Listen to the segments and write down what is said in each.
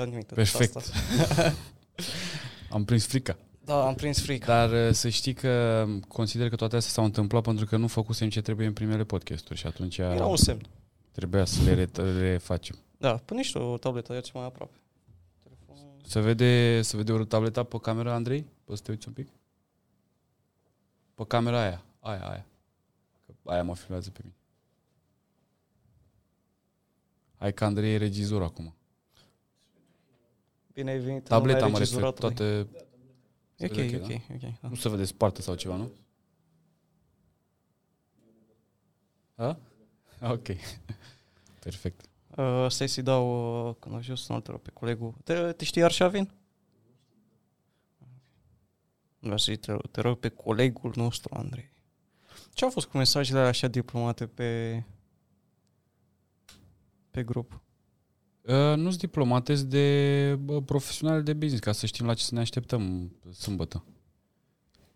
uitat nimic. de Perfect. Asta. Am prins frica. Da, am prins frică. Dar uh, să știi că consider că toate astea s-au întâmplat pentru că nu făcusem ce trebuie în primele podcasturi și atunci Era un semn. trebuia să le re- refacem. Da, pune și tu o tabletă aici mai aproape. Telefonul... Se vede, se vede o tableta pe camera, Andrei? Poți să te uiți un pic? Pe camera aia. Aia, aia. Că aia mă filmează pe mine. Hai că Andrei e regizor acum. Bine ai venit. Tableta în mă refer, regizuratului. toate... E ok, vede ok, ok, ok. da. Nu se vede sparte sau ceva, nu? A? Ok. Perfect. Uh, stai să-i dau, uh, când ajung să nu pe colegul. Te, te știi Arșavin? Vreau să te, te rog pe colegul nostru, Andrei. Ce au fost cu mesajele alea așa diplomate pe pe grup? Uh, nu sunt diplomate, sunt de bă, profesionale de business, ca să știm la ce să ne așteptăm sâmbătă.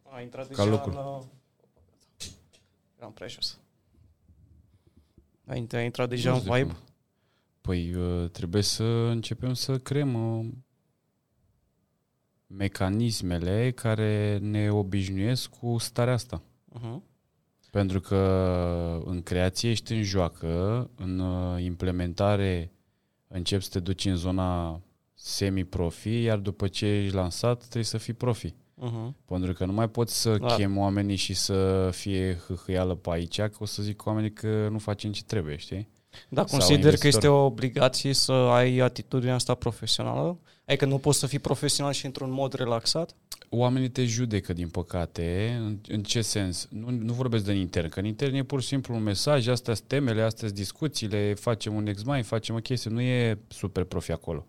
A intrat Ca lucru. în... uh, Eram prea jos. A intrat, a intrat deja Nu în sunt vibe? diplomate. Păi uh, trebuie să începem să creăm uh, mecanismele care ne obișnuiesc cu starea asta. Uh-huh. Pentru că în creație ești în joacă, în uh, implementare începi să te duci în zona semi-profi, iar după ce ești lansat trebuie să fii profi. Uh-huh. Pentru că nu mai poți să Da. chem oamenii și să fie hâhâială pe aici, că o să zic oamenii că nu facem ce trebuie, știi? Da, Sau consider că investitor. este o obligație să ai atitudinea asta profesională? Adică nu poți să fii profesional și într-un mod relaxat? Oamenii te judecă, din păcate. În, în ce sens? Nu, nu vorbesc de în intern, că în intern e pur și simplu un mesaj, astea sunt temele, astea sunt discuțiile, facem un examen, facem o chestie, nu e super profi acolo.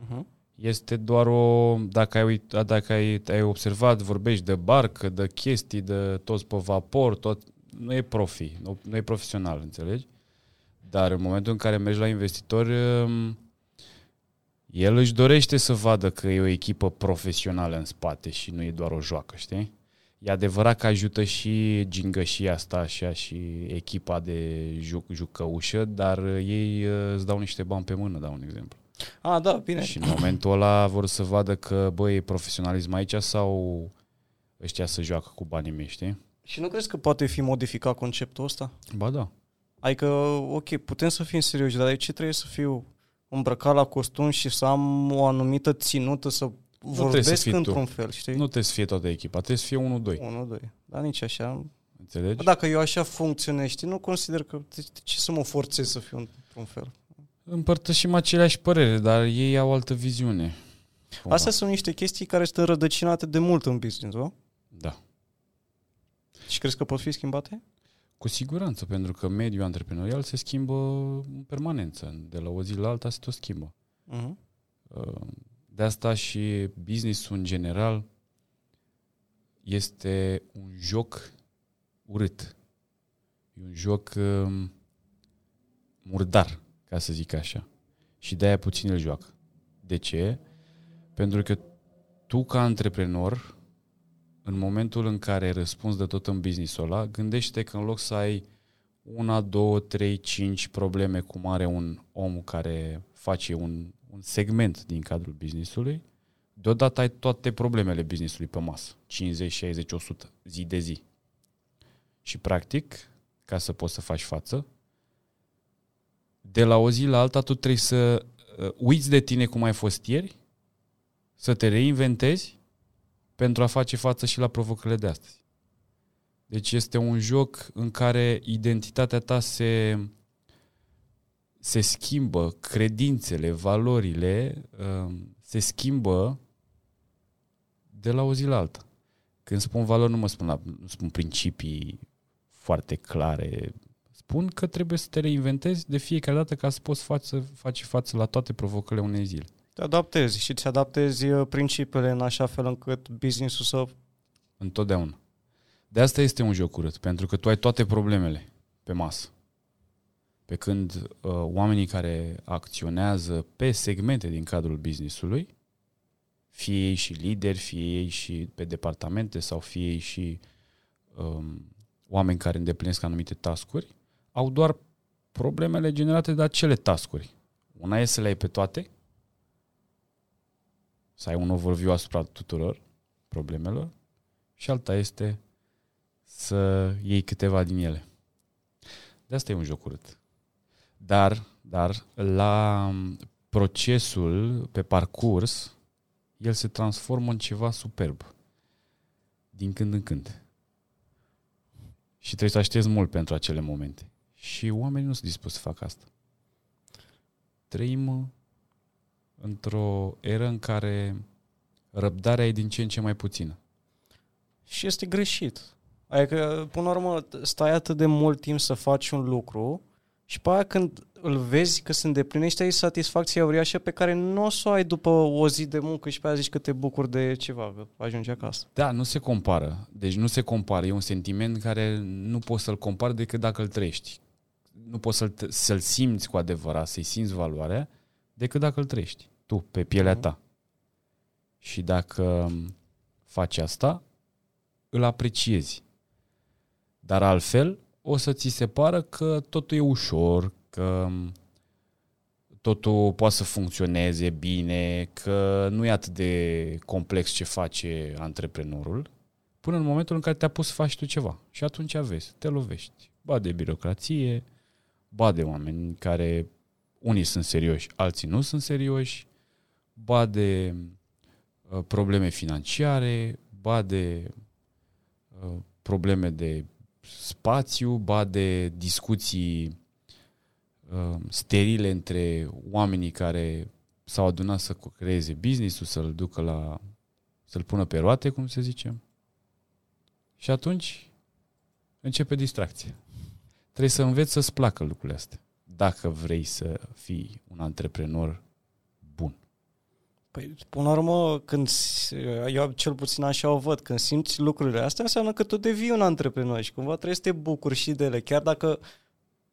Uh-huh. Este doar o, dacă ai, uit- dacă ai, ai observat, vorbești de barcă, de chestii, de toți pe vapor, tot, nu e profi, nu, nu e profesional, înțelegi? Dar în momentul în care mergi la investitor, um, el își dorește să vadă că e o echipă profesională în spate și nu e doar o joacă, știi? E adevărat că ajută și gingășia asta așa și echipa de juc, jucăușă, dar ei uh, îți dau niște bani pe mână, dau un exemplu. A, da, bine. Și în momentul ăla vor să vadă că, băi, e profesionalism aici sau ăștia să joacă cu banii mei, știi? Și nu crezi că poate fi modificat conceptul ăsta? Ba da. Adică, ok, putem să fim serioși, dar de ce trebuie să fiu îmbrăcat la costum și să am o anumită ținută să trebuie să vorbesc fii tu. într-un fel, știi? Nu trebuie să fie toată echipa, trebuie să fie unul, doi. Unu, doi. Dar nici așa. Înțelegi? Bă, Dacă eu așa funcționez, știi, nu consider că... De de ce să mă forțez să fiu într-un fel? Împărtășim aceleași părere, dar ei au altă viziune. Cumva. Astea sunt niște chestii care sunt rădăcinate de mult în business, nu? Da. Și crezi că pot fi schimbate? Cu siguranță, pentru că mediul antreprenorial se schimbă în permanență. De la o zi la alta se tot schimbă. Uh-huh. Uh, De asta și business-ul în general este un joc urât. E un joc um, murdar, ca să zic așa. Și de-aia puțin îl joacă. De ce? Pentru că tu, ca antreprenor, în momentul în care răspunzi de tot în business-ul ăla, gândește că în loc să ai una, două, trei, cinci probleme cum are un om care face un, un segment din cadrul businessului, deodată ai toate problemele businessului pe masă. 50, 60, 100, zi de zi. Și practic, ca să poți să faci față, de la o zi la alta tu trebuie să uh, uiți de tine cum ai fost ieri, să te reinventezi pentru a face față și la provocările de astăzi. Deci este un joc în care identitatea ta se, se schimbă, credințele, valorile uh, se schimbă de la o zi la alta. Când spun valori, nu mă spun, la, nu spun principii foarte clare. Spun că trebuie să te reinventezi de fiecare dată ca să poți față, face față la toate provocările unei zile. Te adaptezi și ți adaptezi uh, principiile în așa fel încât business-ul să... Întotdeauna. De asta este un joc urât, pentru că tu ai toate problemele pe masă. Pe când uh, oamenii care acționează pe segmente din cadrul businessului, fie ei și lideri, fie ei și pe departamente sau fie ei și um, oameni care îndeplinesc anumite tascuri, au doar problemele generate de acele tascuri. Una e să le ai pe toate să ai un overview asupra tuturor problemelor și alta este să iei câteva din ele. De asta e un joc urât. Dar, dar la procesul pe parcurs, el se transformă în ceva superb. Din când în când. Și trebuie să aștepți mult pentru acele momente. Și oamenii nu sunt dispuși să facă asta. Trăim într-o eră în care răbdarea e din ce în ce mai puțină. Și este greșit. Adică, până la urmă, stai atât de mult timp să faci un lucru și pe aia când îl vezi că se îndeplinește, ai satisfacția uriașă pe care nu o să o ai după o zi de muncă și pe aia zici că te bucuri de ceva, că ajungi acasă. Da, nu se compară. Deci nu se compară. E un sentiment care nu poți să-l compari decât dacă îl trăiești. Nu poți să-l, să-l simți cu adevărat, să-i simți valoarea, decât dacă îl trăiești. Tu, pe pielea ta. Și dacă faci asta, îl apreciezi. Dar altfel, o să ți se pară că totul e ușor, că totul poate să funcționeze bine, că nu e atât de complex ce face antreprenorul, până în momentul în care te-a pus să faci tu ceva. Și atunci vezi, te lovești. Ba de birocrație, ba de oameni care unii sunt serioși, alții nu sunt serioși, ba de uh, probleme financiare, ba de uh, probleme de spațiu, ba de discuții uh, sterile între oamenii care s-au adunat să creeze business-ul, să-l ducă la să-l pună pe roate, cum se zice. Și atunci începe distracția. Trebuie să înveți să-ți placă lucrurile astea. Dacă vrei să fii un antreprenor bun. Păi, până la urmă, când eu cel puțin așa o văd, când simți lucrurile astea, înseamnă că tu devii un antreprenor și cumva trebuie să te bucuri și de ele, chiar dacă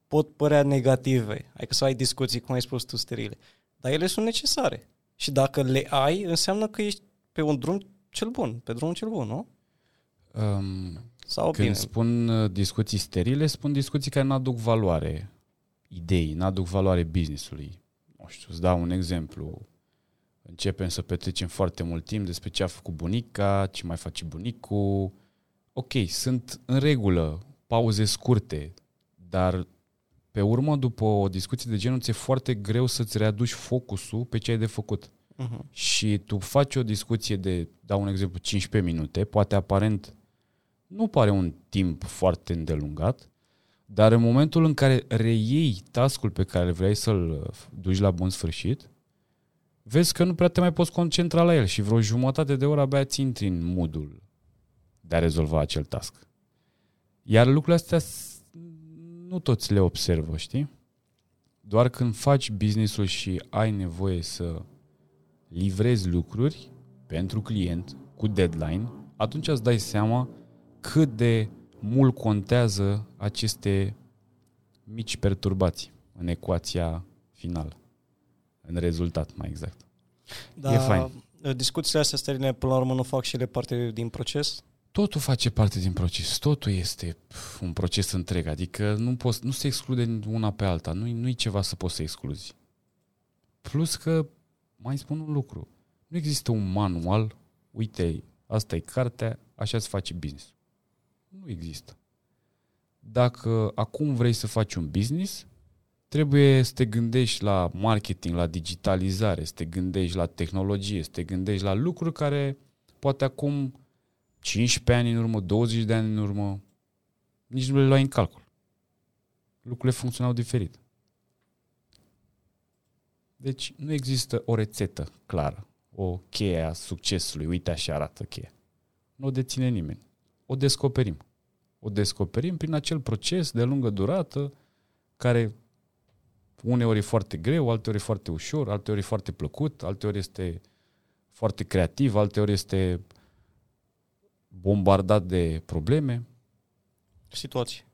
pot părea negative, adică să ai discuții, cum ai spus tu, sterile. Dar ele sunt necesare. Și dacă le ai, înseamnă că ești pe un drum cel bun, pe drumul cel bun, nu? Um, Sau când bine. spun uh, discuții sterile, spun discuții care nu aduc valoare idei, nu aduc valoare businessului. Nu știu, îți dau un exemplu. Începem să petrecem foarte mult timp despre ce a făcut bunica, ce mai face bunicul. Ok, sunt în regulă, pauze scurte, dar pe urmă, după o discuție de genul, ți-e foarte greu să-ți readuci focusul pe ce ai de făcut. Uh-huh. Și tu faci o discuție de, dau un exemplu, 15 minute, poate aparent nu pare un timp foarte îndelungat, dar în momentul în care reiei tascul pe care vrei să-l duci la bun sfârșit, vezi că nu prea te mai poți concentra la el și vreo jumătate de oră abia ți intri în modul de a rezolva acel task. Iar lucrurile astea nu toți le observă, știi? Doar când faci business-ul și ai nevoie să livrezi lucruri pentru client cu deadline, atunci îți dai seama cât de mult contează aceste mici perturbații în ecuația finală, în rezultat mai exact. Da, e fain. Discuțiile astea sterile, până la urmă, nu fac și ele parte din proces? totul face parte din proces, totul este un proces întreg, adică nu, poți, nu se exclude una pe alta, nu, nu e ceva să poți să excluzi. Plus că, mai spun un lucru, nu există un manual, uite, asta e cartea, așa se face business. Nu există. Dacă acum vrei să faci un business, trebuie să te gândești la marketing, la digitalizare, să te gândești la tehnologie, să te gândești la lucruri care poate acum 15 ani în urmă, 20 de ani în urmă, nici nu le luai în calcul. Lucrurile funcționau diferit. Deci nu există o rețetă clară, o cheie a succesului, uite așa arată cheia. Nu o deține nimeni. O descoperim. O descoperim prin acel proces de lungă durată, care uneori e foarte greu, alteori e foarte ușor, alteori e foarte plăcut, alteori este foarte creativ, alteori este bombardat de probleme. Situații.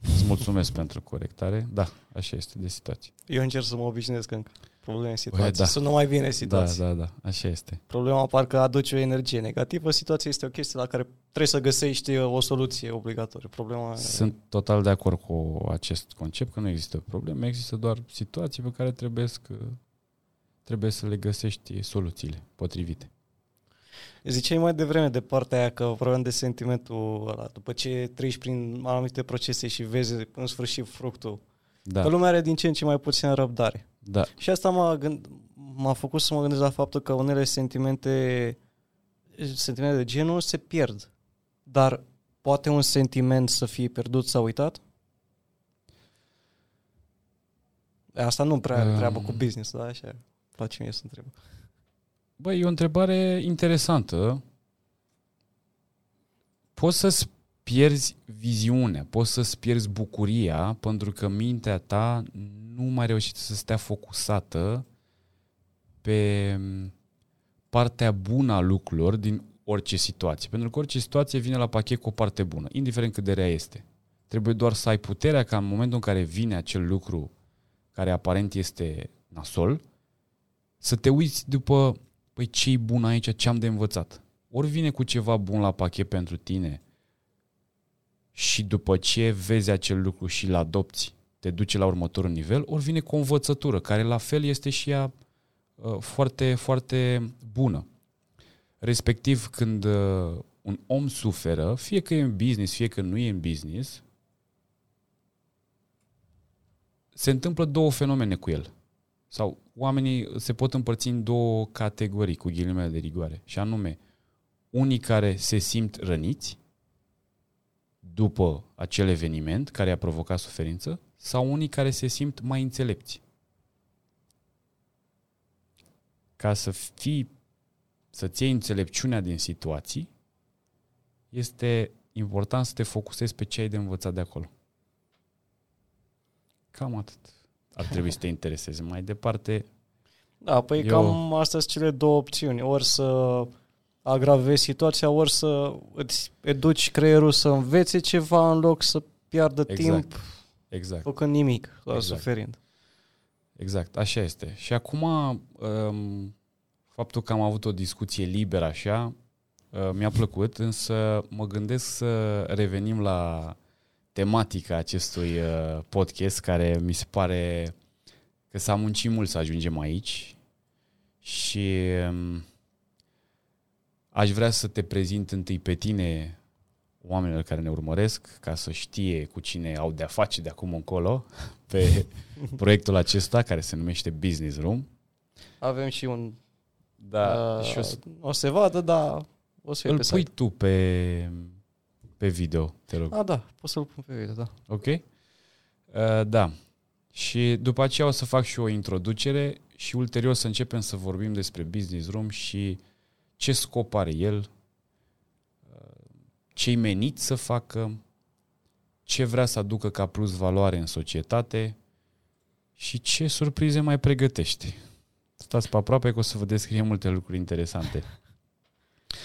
Îți mulțumesc pentru corectare. Da, așa este de situație. Eu încerc să mă obișnuiesc încă. Probleme, situații. Da. Să nu mai vine situații. Da, da, da, așa este. Problema parcă aduce o energie negativă, situația este o chestie la care trebuie să găsești uh, o soluție obligatorie. Problema Sunt total de acord cu acest concept, că nu există probleme, există doar situații pe care trebuie să, trebuie trebuie să le găsești soluțiile potrivite. Ziceai mai devreme de partea aia că vorbeam de sentimentul ăla, după ce treci prin anumite procese și vezi în sfârșit fructul, Da, că lumea are din ce în ce mai puțină răbdare. Da. Și asta m-a, gând- m-a făcut să mă gândesc la faptul că unele sentimente, sentimente de genul se pierd. Dar poate un sentiment să fie pierdut sau uitat? Asta nu prea are Um. treabă cu business, da? Așa, îmi place mie să întreb. Băi, e o întrebare interesantă. Poți să-ți pierzi viziunea, poți să-ți pierzi bucuria pentru că mintea ta nu mai reușește să stea focusată pe partea bună a lucrurilor din orice situație. Pentru că orice situație vine la pachet cu o parte bună, indiferent cât de rea este. Trebuie doar să ai puterea ca în momentul în care vine acel lucru care aparent este nasol, să te uiți după păi ce-i bun aici, ce am de învățat. Ori vine cu ceva bun la pachet pentru tine și după ce vezi acel lucru și îl adopți, te duce la următorul nivel, ori vine cu o învățătură, care la fel este și ea uh, foarte, foarte bună. Respectiv, când uh, un om suferă, fie că e în business, fie că nu e în business, se întâmplă două fenomene cu el. Sau oamenii se pot împărți în două categorii cu ghilimele de rigoare. Și anume, unii care se simt răniți după acel eveniment care a provocat suferință sau unii care se simt mai înțelepți. Ca să fii, să-ți iei înțelepciunea din situații, este important să te focusezi pe ce ai de învățat de acolo. Cam atât. Ar trebui să te intereseze. Mai departe, Da, păi Eu- cam astea sunt cele două opțiuni. Ori să agravezi situația, ori să îți educi creierul să învețe ceva în loc să piardă Exact. timp exact. făcând nimic, doar Exact. suferind. Exact, așa este. Și acum, um, faptul că am avut o discuție liberă așa, uh, mi-a plăcut, însă mă gândesc să revenim la tematica acestui uh, podcast, care mi se pare că s-a muncit mult să ajungem aici și um, aș vrea să te prezint întâi pe tine oamenilor care ne urmăresc, ca să știe cu cine au de-a face de acum încolo pe proiectul acesta care se numește Business Room. Avem și un... Da, uh, și o să, o să se vadă, dar o să fie îl pe pui site. tu pe, pe video, te rog. Ah, da, poți să-l pun pe video, da. Ok? Uh, da. Și după aceea o să fac și o introducere și ulterior să începem să vorbim despre Business Room și ce scop are el, uh, ce-i menit să facă, ce vrea să aducă ca plus valoare în societate și ce surprize mai pregătește. Stați pe aproape că o să vă descrie multe lucruri interesante.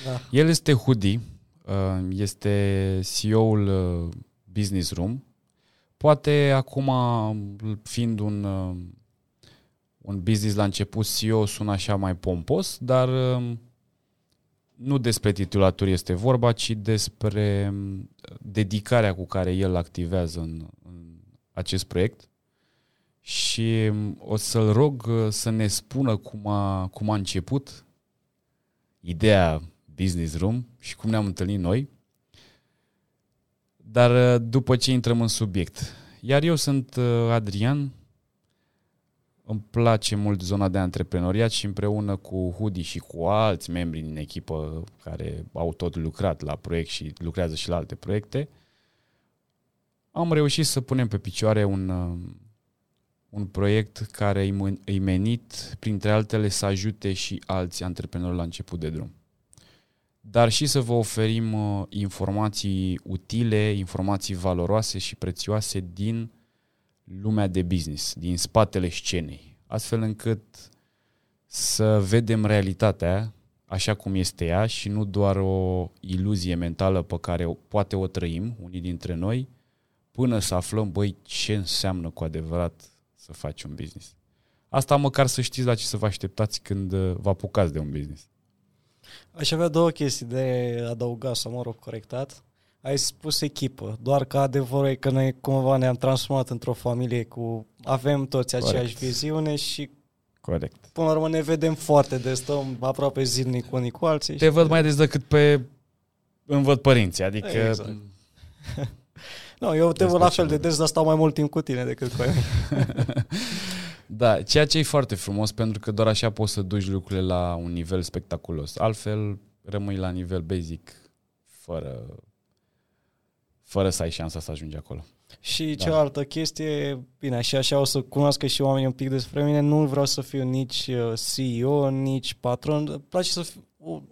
da. El este Hudi, uh, este CEO-ul uh, Business Room. Poate acum, fiind un, uh, un business la început, CEO sună așa mai pompos, dar um, nu despre titulatură este vorba, ci despre um, dedicarea cu care el activează în, în acest proiect. Și um, o să-l rog uh, să ne spună cum a, cum a început ideea Business Room și cum ne-am întâlnit noi. Dar uh, după ce intrăm în subiect. Iar eu sunt uh, Adrian, îmi place mult zona de antreprenoriat și împreună cu Hudi și cu alți membri din echipă care au tot lucrat la proiect și lucrează și la alte proiecte, am reușit să punem pe picioare un, uh, un proiect care îi men- îi menit, printre altele, să ajute și alți antreprenori la început de drum. Dar și să vă oferim uh, informații utile, informații valoroase și prețioase din lumea de business, din spatele scenei, astfel încât să vedem realitatea așa cum este ea și nu doar o iluzie mentală pe care o, poate o trăim unii dintre noi, până să aflăm, băi, ce înseamnă cu adevărat să faci un business. Asta măcar să știți la ce să vă așteptați când uh, vă apucați de un business. Aș avea două chestii de adăugat sau, mă rog, corectat. Ai spus echipă, doar că adevărul e că noi cumva ne-am transformat într-o familie cu... Avem toți aceeași Corect. viziune și Corect. Până la urmă ne vedem foarte des, stăm aproape zilnic unii cu alții. Te și- văd mai des decât pe îmi văd părinții, adică Exact. Nu, eu te Despre văd la ce fel de vorbim. des, dar stau mai mult timp cu tine decât cu ei. Da, ceea ce e foarte frumos pentru că doar așa poți să duci lucrurile la un nivel spectaculos. Altfel rămâi la nivel basic fără fără să ai șansa să ajungi acolo. Și Da. cealaltă chestie, bine, și așa o să cunoască și oamenii un pic despre mine, nu vreau să fiu nici uh, CEO, nici patron, îmi place să fiu un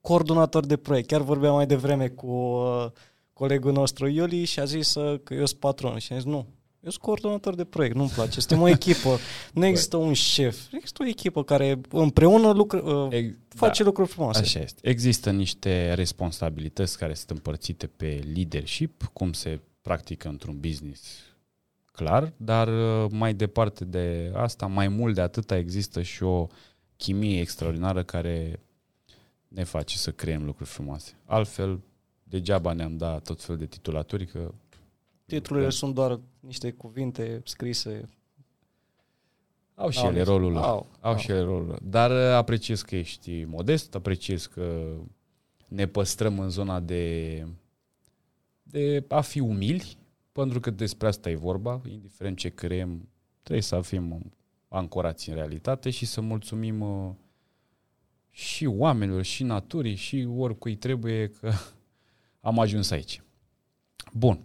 coordonator de proiect. Chiar vorbeam mai devreme cu uh, colegul nostru Iuli și a zis uh, că eu sunt patron și am zis nu, eu sunt coordonator de proiect, nu-mi place, suntem o echipă, nu există un șef, există o echipă care împreună lucră, uh, E, face lucruri frumoase. Așa este. Există niște responsabilități care sunt împărțite pe leadership, cum se practică într-un business clar, dar uh, mai departe de asta, mai mult de atâta, există și o chimie extraordinară care ne face să creăm lucruri frumoase. Altfel, degeaba ne-am dat tot fel de titulaturi, că Titlurile sunt doar niște cuvinte scrise. au și Au ele niște- rolul lor. Au, Au au. și ele rolul lor. Dar uh, apreciez că ești modest, apreciez că ne păstrăm în zona de, de a fi umili, pentru că despre asta e vorba, indiferent ce creăm, trebuie să fim ancorați în realitate și să mulțumim uh, și oamenilor, și naturii, și oricui trebuie că am ajuns aici. Bun.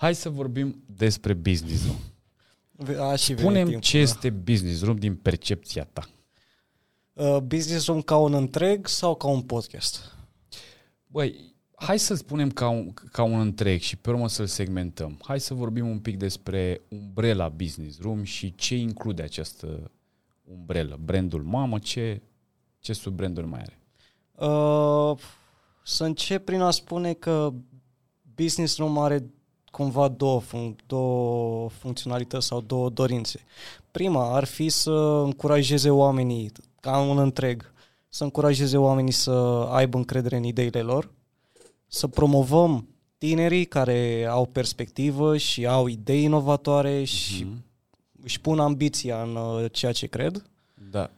Hai să vorbim despre business-ul. A, și venit Spunem timpul, ce da. este business room din percepția ta. Uh, business room ca un întreg sau ca un podcast? Băi, hai să spunem ca un, ca un întreg și pe urmă să-l segmentăm. Hai să vorbim un pic despre umbrela Business Room și ce include această umbrelă. Brandul mamă, ce, ce sub-branduri mai are? Uh, să încep prin a spune că business room are cumva două, func- două funcționalități sau două dorințe. Prima ar fi să încurajeze oamenii, ca un întreg, să încurajeze oamenii să aibă încredere în ideile lor, să promovăm tinerii care au perspectivă și au idei inovatoare și Mhm. își pun ambiția în uh, ceea ce cred Da.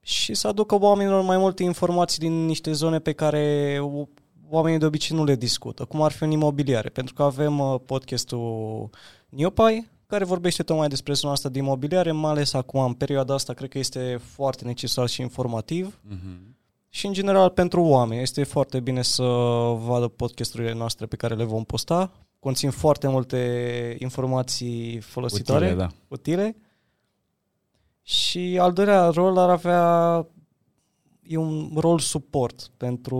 și să aducă oamenilor mai multe informații din niște zone pe care o- oamenii de obicei nu le discută, cum ar fi în imobiliare, pentru că avem uh, podcastul Neopai, care vorbește tocmai despre zona asta de imobiliare, mai ales acum, în perioada asta, cred că este foarte necesar și informativ Mhm. și, în general, pentru oameni. Este foarte bine să vadă podcasturile noastre pe care le vom posta. Conțin foarte multe informații folositoare Utile, da. utile. Și al doilea rol ar avea e un rol suport pentru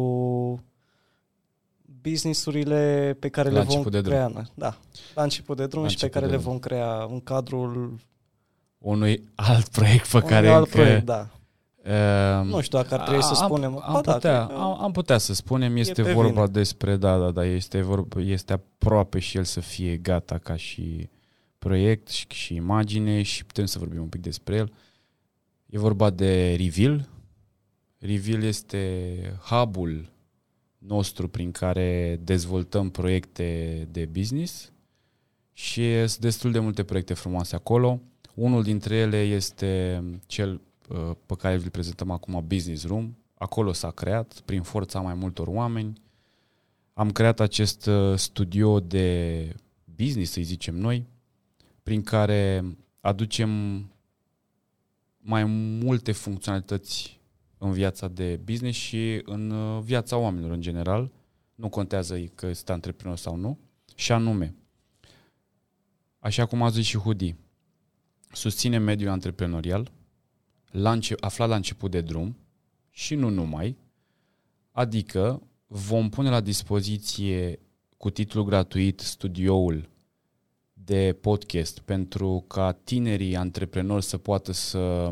businessurile pe care La le vom început de drum. crea. Da, la început de drum La și pe început care de le drum. vom crea în cadrul Unui alt proiect pe unui care alt încă... proiect, da. Uh, Nu știu dacă ar trebui să am, spunem. Am, Ba da, putea, cred că- am, am putea să spunem, este pe vorba vine. despre, da, da, da, este, vorba, este aproape și el să fie gata ca și proiect și, și imagine și putem să vorbim un pic despre el. E vorba de Reveal. Reveal este hub-ul nostru prin care dezvoltăm proiecte de business și sunt destul de multe proiecte frumoase acolo. Unul dintre ele este cel uh, pe care îl prezentăm acum, Business Room. Acolo s-a creat, prin forța mai multor oameni. Am creat acest uh, studio de business, să zicem noi, prin care aducem mai multe funcționalități în viața de business și în uh, viața oamenilor în general. Nu contează că este antreprenor sau nu. Și anume, așa cum a zis și Hudi, susține mediul antreprenorial, la înce- aflat la început de drum și nu numai, adică vom pune la dispoziție cu titlu gratuit studioul de podcast pentru ca tinerii antreprenori să poată să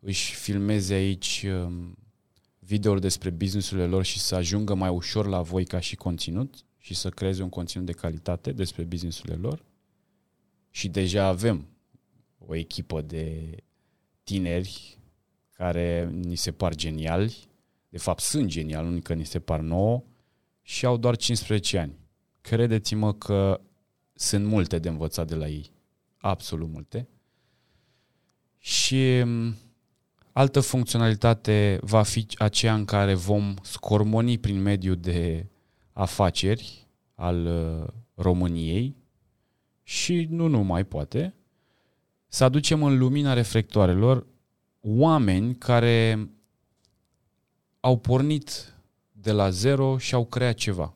își filmeze aici um, videouri despre businessurile lor și să ajungă mai ușor la voi ca și conținut și să creeze un conținut de calitate despre businessurile lor. Și deja avem o echipă de tineri care ni se par geniali, de fapt sunt geniali, nu că ni se par nouă, și au doar 15 ani. Credeți-mă că sunt multe de învățat de la ei, absolut multe. Și m, altă funcționalitate va fi aceea în care vom scormoni prin mediul de afaceri al uh, României și nu numai poate, să aducem în lumina reflectoarelor oameni care au pornit de la zero și au creat ceva.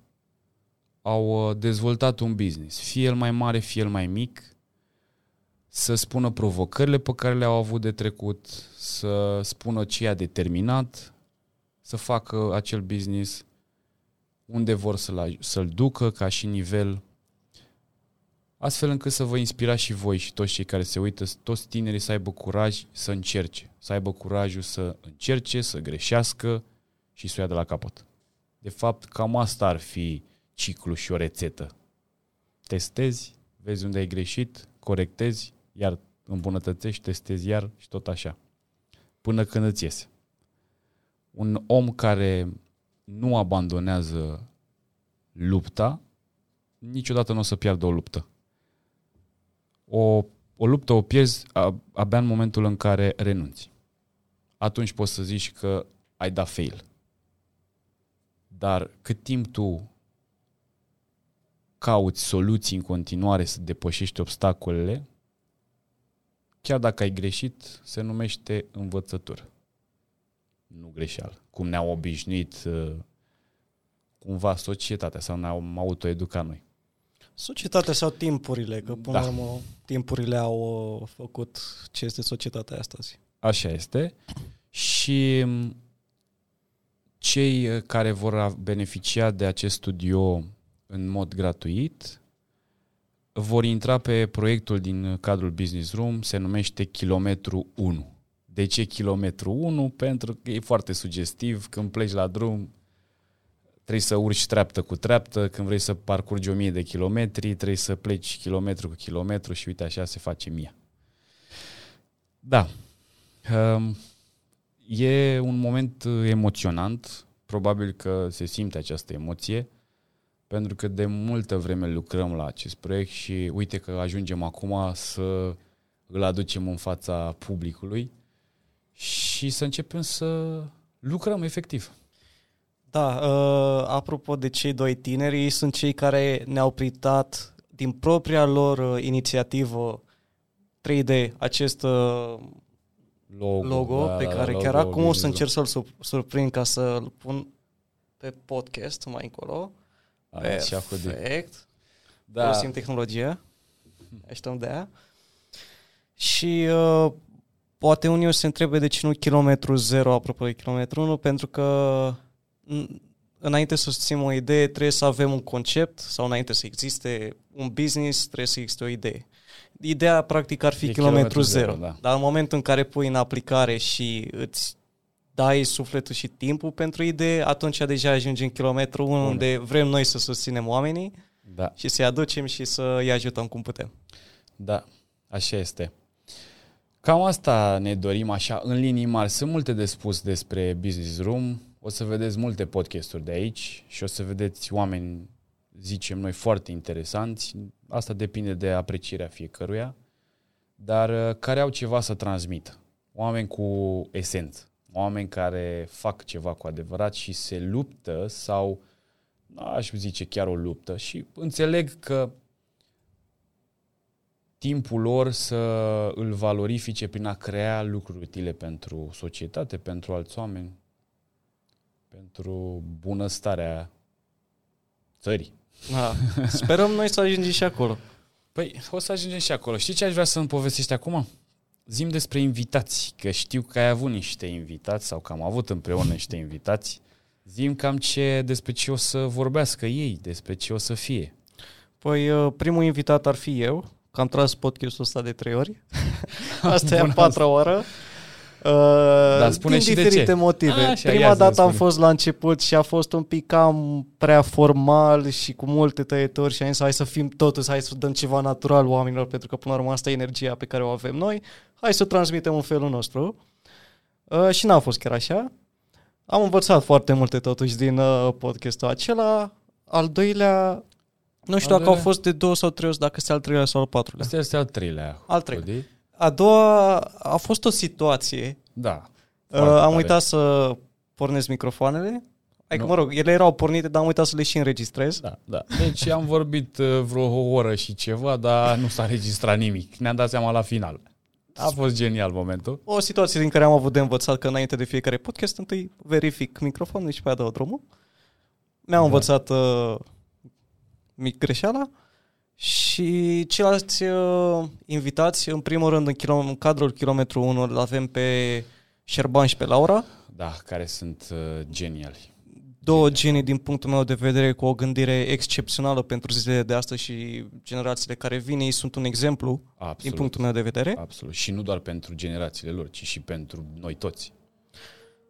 Au uh, dezvoltat un business, fie el mai mare, fie el mai mic, să spună provocările pe care le-au avut de trecut, să spună ce i-a determinat, să facă acel business, unde vor să-l, să-l ducă ca și nivel, astfel încât să vă inspirați și voi și toți cei care se uită, toți tinerii să aibă curaj să încerce, să aibă curajul să încerce, să greșească și să o ia de la capăt. De fapt, cam asta ar fi ciclu și o rețetă. Testezi, vezi unde ai greșit, corectezi, iar îmbunătățești, testezi iar și tot așa. Până când îți iese. Un om care nu abandonează lupta, niciodată nu o să piardă o luptă. O, o luptă o pierzi abia în momentul în care renunți. Atunci poți să zici că ai dat fail. Dar cât timp tu cauți soluții în continuare să depășești obstacolele, chiar dacă ai greșit, se numește învățătură. Nu greșeală. Cum ne-au obișnuit uh, cumva societatea sau ne-am autoeducat noi. Societatea sau timpurile, că până da. la urmă timpurile au uh, făcut ce este societatea astăzi. Așa este. Și cei uh, care vor beneficia de acest studio în mod gratuit vor intra pe proiectul din cadrul Business Room, se numește Kilometru 1. De ce Kilometru 1? Pentru că e foarte sugestiv, când pleci la drum trebuie să urci treaptă cu treaptă, când vrei să parcurgi 1000 de kilometri, trebuie să pleci kilometru cu kilometru și uite așa se face mie. Da. Um, e un moment emoționant, probabil că se simte această emoție, pentru că de multă vreme lucrăm la acest proiect și uite că ajungem acum să îl aducem în fața publicului și să începem să lucrăm efectiv. Da, uh, apropo de cei doi tineri, ei sunt cei care ne-au pritat din propria lor uh, inițiativă 3D acest uh, logo, logo da, pe care logo, chiar acum o să încerc să-l surprind ca să-l pun pe podcast mai încolo. Perfect. Da. Folosim tehnologie. Așteptăm de aia. Și uh, poate unii o să se întrebe de ce nu kilometru zero apropo de kilometru 1, pentru că înainte să susținem o idee trebuie să avem un concept sau înainte să existe un business trebuie să existe o idee. Ideea practic ar fi kilometru, kilometru zero, zero da. dar în momentul în care pui în aplicare și îți dai sufletul și timpul pentru idee, atunci deja ajungi în kilometru Bun. unde vrem noi să susținem oamenii da. și să-i aducem și să îi ajutăm cum putem. Da, așa este. Cam asta ne dorim așa în linii mari. Sunt multe de spus despre Business Room. O să vedeți multe podcasturi de aici și o să vedeți oameni, zicem noi, foarte interesanți. Asta depinde de aprecierea fiecăruia, dar uh, care au ceva să transmită. Oameni cu esență oameni care fac ceva cu adevărat și se luptă sau, aș zice, chiar o luptă și înțeleg că timpul lor să îl valorifice prin a crea lucruri utile pentru societate, pentru alți oameni, pentru bunăstarea țării. Da. Sperăm noi să ajungem și acolo. Păi, o să ajungem și acolo. Știi ce aș vrea să-mi povestești acum? Zim despre invitați, că știu că ai avut niște invitați sau că am avut împreună niște invitați. Zim cam ce, despre ce o să vorbească ei, despre ce o să fie. Păi uh, primul invitat ar fi eu, că am tras podcastul ăsta de trei ori. Asta e a patra oră. Uh, da, spune din și diferite de ce. motive. A, așa, Prima dată am fost la început și a fost un pic cam prea formal și cu multe tăieturi și am zis hai să fim totuși, hai să dăm ceva natural oamenilor, pentru că până la urmă asta e energia pe care o avem noi. Hai să transmitem în felul nostru. Uh, și n-a fost chiar așa. Am învățat foarte multe totuși din uh, podcastul acela. Al doilea, nu știu al dacă doilea? au fost de două sau trei ori, dacă este al treilea sau al patrulea. Asta este al treilea. Al treilea. A doua a fost o situație. Da. Uh, Foarte am tare. uitat să pornesc microfoanele. Adică, Nu. mă rog, ele erau pornite, dar am uitat să le și înregistrez. Da, da. Deci am vorbit uh, vreo o oră și ceva, dar nu s-a registrat nimic. Ne-am dat seama la final. A fost genial momentul. O situație din care am avut de învățat că înainte de fiecare podcast întâi verific microfonul și pe aia dau drumul. Mi-am Da. învățat uh, mic greșeala și ceilalți uh, invitați, în primul rând în, kilo- în cadrul kilometru 1 îl avem pe Șerban și pe Laura, Da, care sunt uh, geniali. Două genii din punctul meu de vedere cu o gândire excepțională pentru zilele de astăzi și generațiile care vin. Ei sunt un exemplu Absolut. din punctul meu de vedere. Absolut. Și nu doar pentru generațiile lor, ci și pentru noi toți.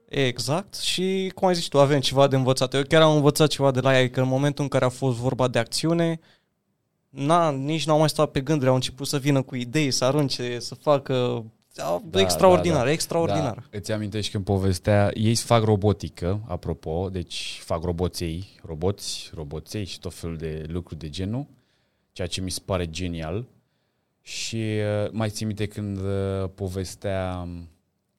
Exact. Și, cum ai zis tu, avem ceva de învățat. Eu chiar am învățat ceva de la ea, că în momentul în care a fost vorba de acțiune, na, nici n-au mai stat pe gânduri, au început să vină cu idei, să arunce, să facă... Da, Da, extraordinar, da, da. extraordinar. Da, îți amintești când povestea, ei fac robotică, apropo, deci fac roboței, roboți, roboței și tot felul de lucruri de genul, ceea ce mi se pare genial. Și uh, mai țin minte când uh, povestea um,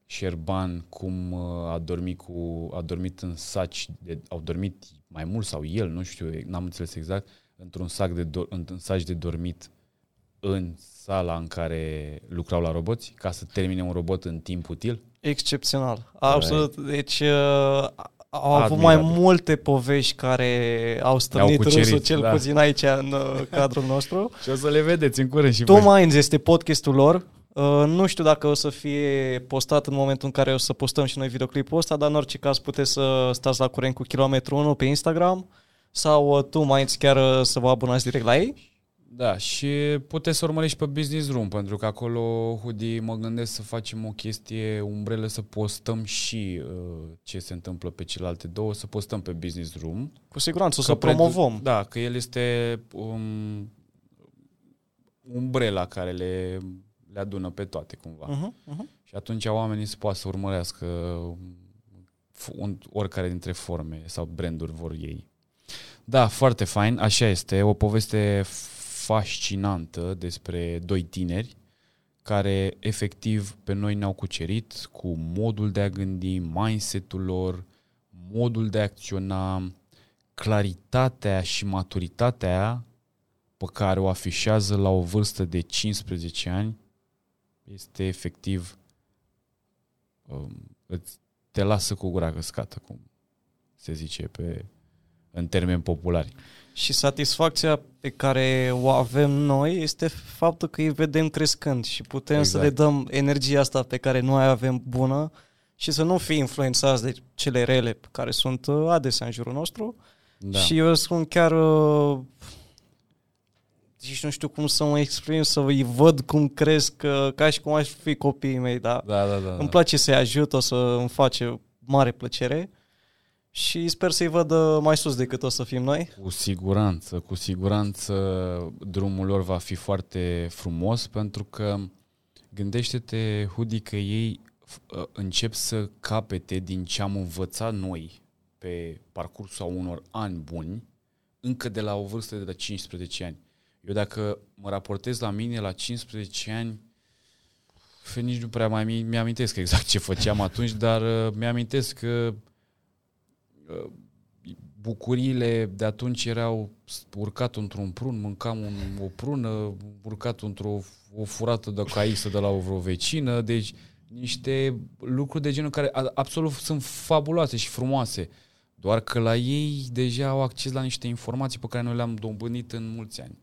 Șerban cum uh, a dormit cu a dormit în saci de, au dormit mai mult sau el, nu știu, n-am înțeles exact, într-un sac de do- într-un saci de dormit în sala în care lucrau la roboți ca să termine un robot în timp util. Excepțional. Absolut. Deci uh, au avut Admirabil. mai multe povești care au stănit cucerit, râsul, cel da. puțin aici în uh, cadrul nostru. Și o să le vedeți în curând și Two voi. Minds este podcastul lor. Uh, nu știu dacă o să fie postat în momentul în care o să postăm și noi videoclipul ăsta, dar în orice caz puteți să stați la curent cu kilometru 1 pe Instagram sau uh, Two Minds chiar uh, să vă abonați direct la ei. Da, și puteți să urmăriți și pe Business Room, pentru că acolo, Hudi, mă gândesc să facem o chestie umbrelă, să postăm și uh, ce se întâmplă pe celelalte două, să postăm pe Business Room. Cu siguranță o Că să pentru- promovăm. Da, că el este um, umbrela care le, le adună pe toate, cumva. Uh-huh, uh-huh. Și atunci oamenii se poate să urmărească f- un, oricare dintre forme sau branduri vor ei. Da, foarte fain, așa este, o poveste fascinantă despre doi tineri care efectiv pe noi ne-au cucerit cu modul de a gândi, mindset-ul lor, modul de a acționa, claritatea și maturitatea pe care o afișează la o vârstă de 15 ani este efectiv um, îți, te lasă cu gura căscată, cum se zice pe, în termeni populari. Și satisfacția pe care o avem noi este faptul că îi vedem crescând și putem exact. să Exact. le dăm energia asta pe care noi avem bună și să nu fie influențați de cele rele care sunt uh, adesea în jurul nostru. Da. Și eu sunt chiar... Uh, nici nu știu cum să mă exprim, să îi văd cum cresc, uh, ca și cum aș fi copiii mei, da. da, da, da. Îmi place să-i ajut, o să îmi face mare plăcere și sper să-i văd uh, mai sus decât o să fim noi. Cu siguranță, cu siguranță drumul lor va fi foarte frumos pentru că gândește-te, Hudi, că ei f- uh, încep să capete din ce am învățat noi pe parcursul a unor ani buni, încă de la o vârstă de 15 ani. Eu dacă mă raportez la mine la 15 ani, f- nici nu prea mai mi- mi-amintesc exact ce făceam atunci, dar uh, mi-amintesc că uh, bucuriile de atunci erau urcat într-un prun, mâncam un, o prună, urcat într-o o furată de caisă de la o vreo vecină, deci niște lucruri de genul care a- absolut sunt fabuloase și frumoase. Doar că la ei deja au acces la niște informații pe care noi le-am dobândit în mulți ani.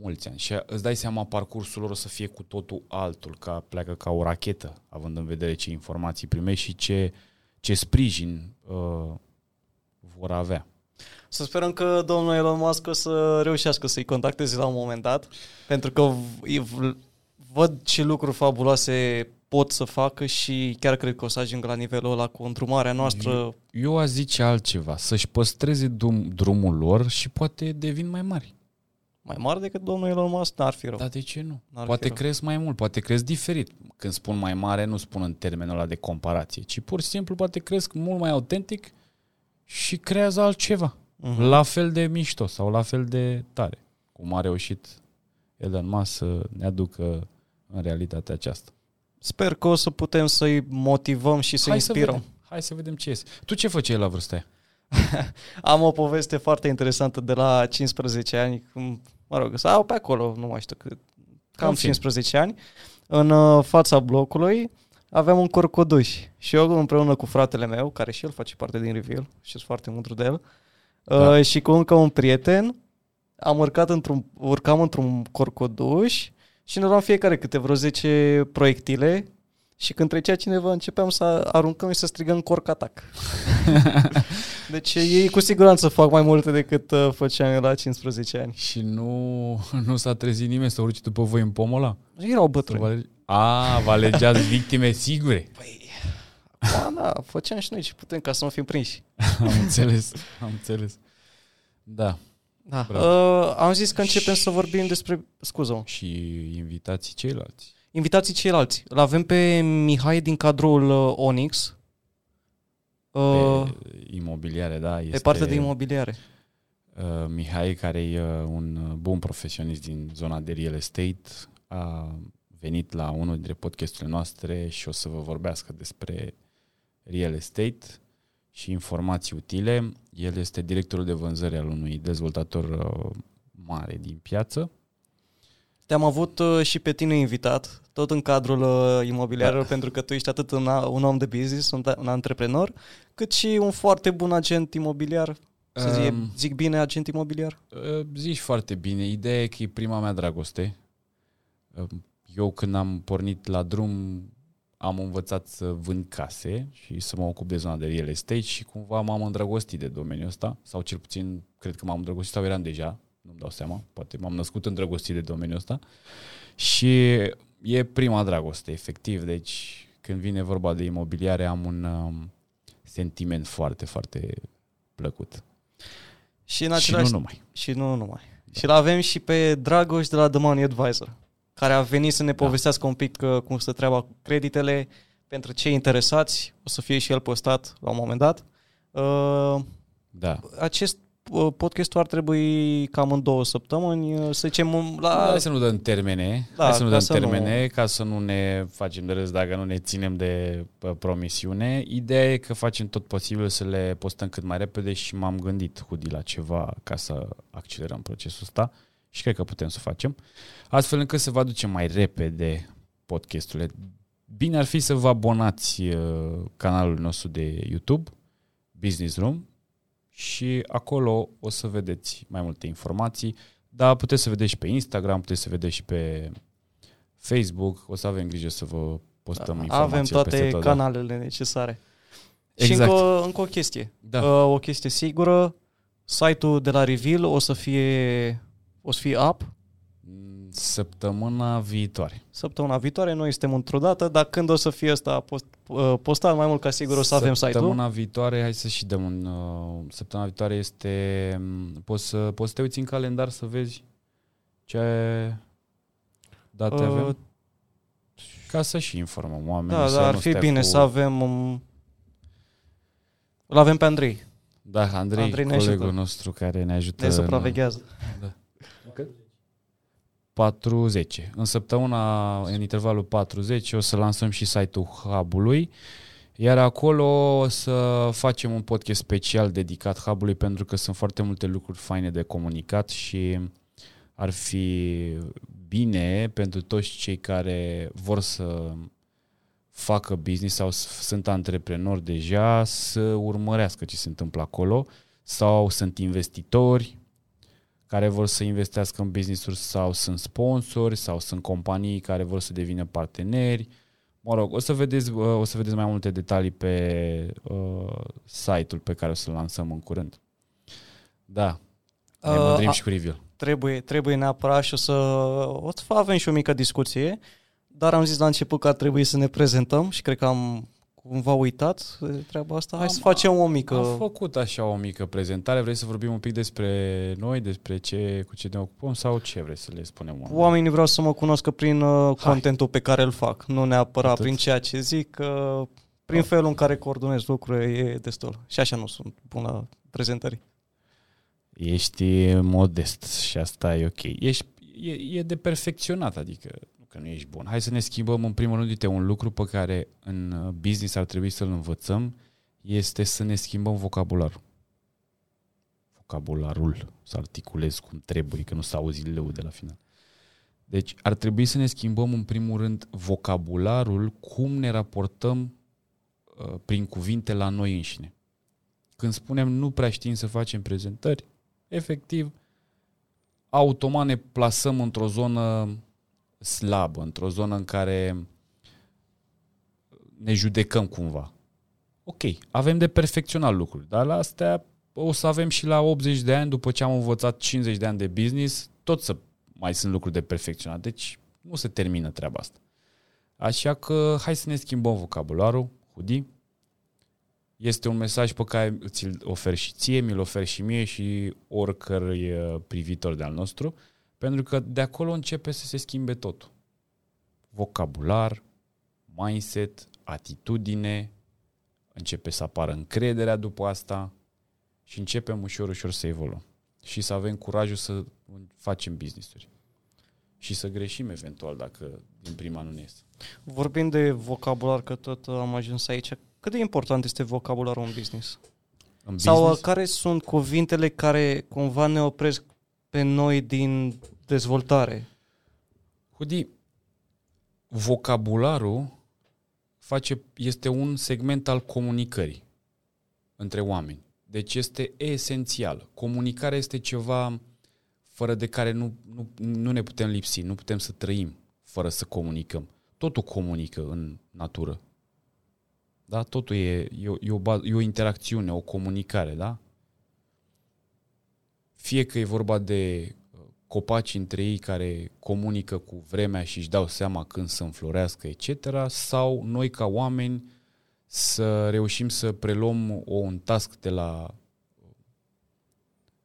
Mulți ani. Și îți dai seama parcursul lor o să fie cu totul altul, ca pleacă ca o rachetă, având în vedere ce informații primești și ce, ce sprijin uh, vor avea. Să sperăm că domnul Elon Musk o să reușească să-i contacteze la un moment dat, pentru că v- v- văd ce lucruri fabuloase pot să facă și chiar cred că o să ajungă la nivelul ăla cu îndrumarea noastră. Eu aș zice altceva, să-și păstreze drum, drumul lor și poate devin mai mari. Mai mare decât domnul Elon Musk n-ar fi rău. Dar de ce nu? N-ar Poate fi rău. crezi mai mult, poate crezi diferit. Când spun mai mare, nu spun în termenul ăla de comparație, ci pur și simplu poate cresc mult mai autentic și creează altceva. Mhm. La fel de mișto sau la fel de tare. Cum a reușit Elon Musk să ne aducă în realitatea aceasta. Sper că o să putem să-i motivăm și să Hai să inspirăm. vedem. Hai să vedem ce este. Tu ce făceai la vârsta aia? Am o poveste foarte interesantă de la 15 ani, cum, mă rog, sau pe acolo, nu mai știu cât, cam În fine. 15 ani, în uh, fața blocului aveam un corcoduș și eu împreună cu fratele meu, care și el face parte din Reveal și sunt foarte mândru de el, Da. uh, și cu încă un prieten, am urcat într-un, urcam într-un corcoduș și ne luam fiecare câte vreo 10 proiectile și când trecea cineva începeam să aruncăm și să strigăm corcatac. deci ei cu siguranță fac mai multe decât uh, făceam eu la 15 ani. Și nu, nu s-a trezit nimeni să urci după voi în pomul ăla? Erau Să bătrâni. vă alege- A, vă alegeați victime sigure. Ba, da, făceam și noi ce putem ca să nu fim prinși. Am înțeles, am înțeles. Da. Da. Bravo. Uh, am zis că începem să vorbim despre... Scuză Și invitații ceilalți. Invitații ceilalți. Îl avem pe Mihai din cadrul uh, Onyx. Uh, Pe imobiliare, da. Este pe partea de imobiliare. uh, Mihai, care e uh, un uh, bun profesionist din zona de real estate, a venit la unul dintre podcasturile noastre și o să vă vorbească despre real estate și informații utile. El este directorul de vânzări al unui dezvoltator uh, mare din piață. Te-am avut uh, și pe tine invitat, tot în cadrul uh, imobiliarelor, da. pentru că tu ești atât un, un om de business, un, un antreprenor, cât și un foarte bun agent imobiliar. Să zic, Um, zic bine, agent imobiliar? Uh, Zici foarte bine. Ideea e că e prima mea dragoste. Uh, Eu când am pornit la drum am învățat să vând case și să mă ocup de zona de real estate și cumva m-am îndrăgostit de domeniul ăsta sau cel puțin cred că m-am îndrăgostit sau eram deja, nu-mi dau seama, poate m-am născut îndrăgostit de domeniul ăsta și e prima dragoste, efectiv, deci când vine vorba de imobiliare am un um, sentiment foarte, foarte plăcut. Și în și același nu numai. Și nu numai. Și l avem și pe Dragoș de la The Money Advisor, care a venit să ne Da. povestească un pic uh, cum stă treaba cu creditele. Pentru cei interesați, o să fie și el postat la un moment dat. Uh, Da. acest uh, podcast ar trebui cam în două săptămâni, uh, să zicem um, la... Hai să nu dăm termene, Da, hai să nu ca dăm să termene, ca să nu ne facem de râs dacă nu ne ținem de pă, promisiune. Ideea e că facem tot posibil să le postăm cât mai repede și m-am gândit, Hudi, la ceva ca să accelerăm procesul ăsta și cred că putem să o facem, astfel încât să vă aducem mai repede podcasturile. Bine ar fi să vă abonați uh, canalul nostru de YouTube, Business Room, și acolo o să vedeți mai multe informații, dar puteți să vedeți și pe Instagram, puteți să vedeți și pe Facebook, o să avem grijă să vă postăm informații avem toate peste tot, da. canalele necesare. Exact. Și încă, o- încă o chestie. Da. Uh, o chestie sigură, site-ul de la Reveal o să fie, o să fie up Mm, Săptămâna viitoare. Săptămâna viitoare noi suntem într-o dată, dar când o să fie ăsta post, uh, postat, mai mult ca sigur o să avem site-ul. Săptămâna viitoare, hai să și dăm un... Uh, săptămâna viitoare este... mm, Poți să, poți să te uiți în calendar să vezi ce date Uh, avem? Ca să și informăm oamenii. Da, să dar ar nu fi stea bine cu... să avem... Um, îl avem pe Andrei, Da, Andrei, Andrei ne colegul ajută. nostru care ne ajută ne în- supraveghează. 40. În săptămâna, în intervalul 40, o să lansăm și site-ul Hub-ului, iar acolo o să facem un podcast special dedicat Hub-ului pentru că sunt foarte multe lucruri faine de comunicat și ar fi bine pentru toți cei care vor să facă business sau s- sunt antreprenori deja să urmărească ce se întâmplă acolo sau sunt investitori care vor să investească în business-uri sau sunt sponsori sau sunt companii care vor să devină parteneri. Mă rog, o să vedeți, uh, o să vedeți mai multe detalii pe uh, site-ul pe care o să-l lansăm în curând. Da, ne Uh, mândrim a- și cu review. Trebuie, trebuie neapărat și o să, o să avem și o mică discuție, dar am zis la început că ar trebui să ne prezentăm și cred că am cumva uitat de treaba asta. Hai Am- să facem o mică... Am făcut așa o mică prezentare. Vrei să vorbim un pic despre noi, despre ce, cu ce ne ocupăm sau ce vrei să le spunem oamenilor? Oamenii vreau să mă cunoscă prin uh, Hai. contentul pe care îl fac, nu neapărat Atât. prin ceea ce zic, uh, prin Da. felul în care coordonez lucrurile e destul. Și așa nu sunt bună prezentării. Ești modest și asta e ok. Ești, e, e de perfecționat, adică nu că nu ești bun. Hai să ne schimbăm în primul rând, uite, un lucru pe care în uh, business ar trebui să-l învățăm este să ne schimbăm vocabularul. Vocabularul, să articulez cum trebuie, că nu s-a auzit leu de la final. Deci ar trebui să ne schimbăm în primul rând vocabularul, cum ne raportăm uh, prin cuvinte la noi înșine. Când spunem nu prea știm să facem prezentări, efectiv, automat ne plasăm într-o zonă slabă, într-o zonă în care ne judecăm cumva. Ok, avem de perfecționat lucruri, dar la astea o să avem și la 80 de ani, după ce am învățat 50 de ani de business, tot să mai sunt lucruri de perfecționat. Deci nu se termină treaba asta. Așa că hai să ne schimbăm vocabularul, Hudi. Este un mesaj pe care ți-l ofer și ție, mi-l ofer și mie și oricărui uh, privitor de-al nostru, pentru că de acolo începe să se schimbe totul. Vocabular, mindset, atitudine, începe să apară încrederea după asta și începem ușor, ușor să evoluăm. Și să avem curajul să facem business-uri. Și să greșim eventual dacă din prima nu ne iese. Vorbind de vocabular, că tot am ajuns aici, cât de important este vocabularul în business? În Sau business, care sunt cuvintele care cumva ne opresc pe noi din dezvoltare? Hudi, vocabularul face, este un segment al comunicării între oameni. Deci este esențial. Comunicarea este ceva fără de care nu, nu, nu ne putem lipsi, nu putem să trăim fără să comunicăm. Totul comunică în natură. Da? Totul e, e, o, e, o, baz- e o interacțiune, o comunicare, da? Fie că e vorba de uh, copaci între ei care comunică cu vremea și își dau seama când să înflorească, etc., sau noi ca oameni să reușim să preluăm o, un task de la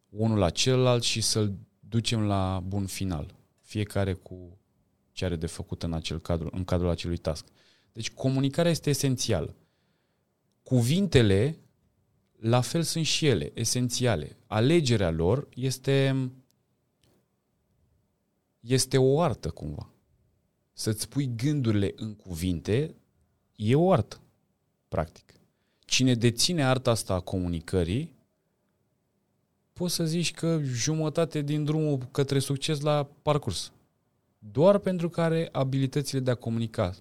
unul la celălalt și să-l ducem la bun final. Fiecare cu ce are de făcut în, acel cadru, în cadrul acelui task. Deci comunicarea este esențială. Cuvintele, la fel sunt și ele, esențiale. Alegerea lor este, este o artă cumva. Să-ți pui gândurile în cuvinte e o artă, practic. Cine deține arta asta a comunicării, poți să zici că jumătate din drumul către succes la parcurs. Doar pentru că are abilitățile de a comunica.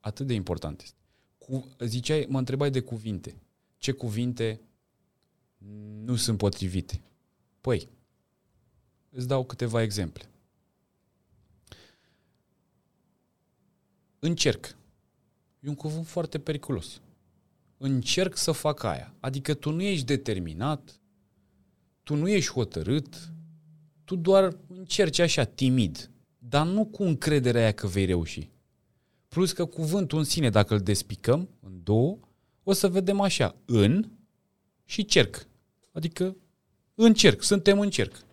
Atât de important este. Cu, ziceai, mă întrebai de cuvinte. Ce cuvinte nu sunt potrivite? Păi, îți dau câteva exemple. Încerc. E un cuvânt foarte periculos. Încerc să fac aia. Adică tu nu ești determinat, tu nu ești hotărât, tu doar încerci așa, timid, dar nu cu încrederea aia că vei reuși. Plus că cuvântul în sine, dacă îl despicăm în două, o să vedem așa, în și cerc. Adică încerc, suntem în cerc.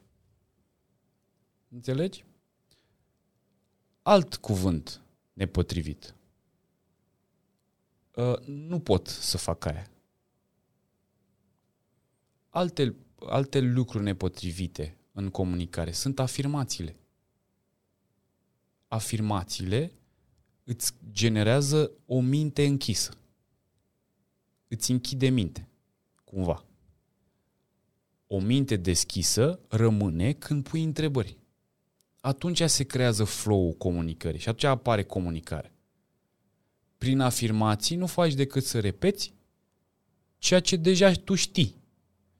Înțelegi? Alt cuvânt nepotrivit. Uh, nu pot să fac aia. Alte, alte lucruri nepotrivite în comunicare sunt afirmațiile. Afirmațiile îți generează o minte închisă. Îți închide minte, cumva. O minte deschisă rămâne când pui întrebări. Atunci se creează flow-ul comunicării și atunci apare comunicare. Prin afirmații nu faci decât să repeți ceea ce deja tu știi.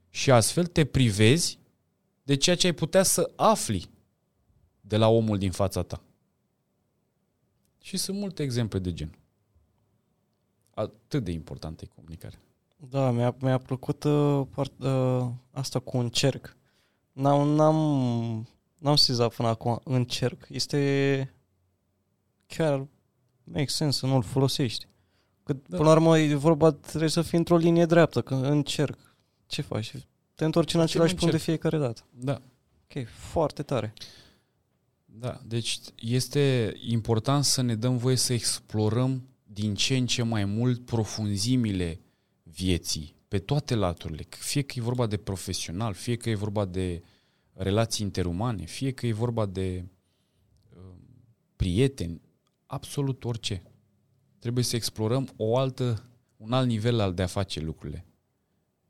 Și astfel te privezi de ceea ce ai putea să afli de la omul din fața ta. Și sunt multe exemple de gen. Atât de importantă e comunicarea. Da, mi-a, mi-a plăcut uh, part, uh, asta cu încerc. N-am, n-am, n-am sezat până acum încerc. Este chiar make sense să nu-l folosești. Că da. până la urmă e vorba, trebuie să fii într-o linie dreaptă, că încerc. Ce faci? Te întorci în același punct de fiecare dată. Da. Ok, foarte tare. Da, deci este important să ne dăm voie să explorăm din ce în ce mai mult profunzimile vieții, pe toate laturile, fie că e vorba de profesional, fie că e vorba de relații interumane, fie că e vorba de uh, prieteni, absolut orice. Trebuie să explorăm o altă, un alt nivel al de a face lucrurile.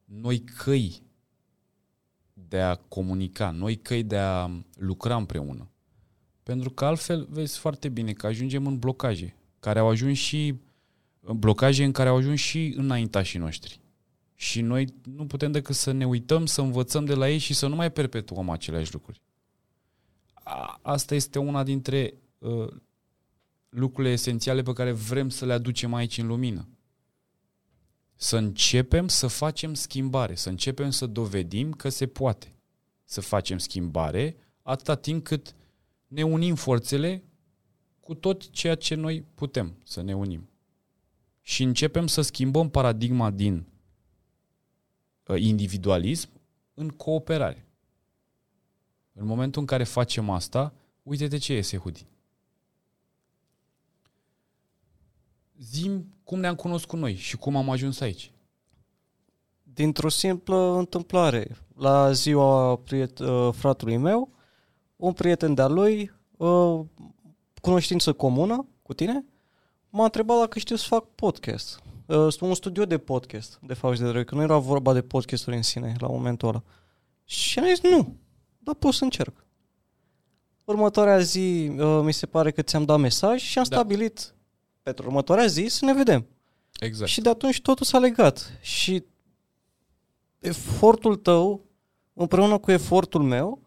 Noi căi de a comunica, noi căi de a lucra împreună. Pentru că altfel vezi foarte bine că ajungem în blocaje, care au ajuns și blocaje în care au ajuns și înaintașii noștri. Și noi nu putem decât să ne uităm, să învățăm de la ei și să nu mai perpetuăm aceleași lucruri. A, asta este una dintre uh, lucrurile esențiale pe care vrem să le aducem aici în lumină. Să începem să facem schimbare, să începem să dovedim că se poate să facem schimbare atâta timp cât ne unim forțele cu tot ceea ce noi putem să ne unim. Și începem să schimbăm paradigma din uh, individualism în cooperare. În momentul în care facem asta, uite-te ce este, Hudi. Zim cum ne-am cunoscut noi și cum am ajuns aici. Dintr-o simplă întâmplare. La ziua priet- uh, fratului meu, un prieten de-al lui, uh, cunoștință comună cu tine, m-a întrebat dacă știu să fac podcast. Uh, un studio de podcast, de fapt, de drept, că nu era vorba de podcasturi în sine la momentul ăla. Și am zis, nu, dar pot să încerc. Următoarea zi, uh, mi se pare că ți-am dat mesaj și am Da. stabilit pentru următoarea zi să ne vedem. Exact. Și de atunci totul s-a legat. Și efortul tău, împreună cu efortul meu,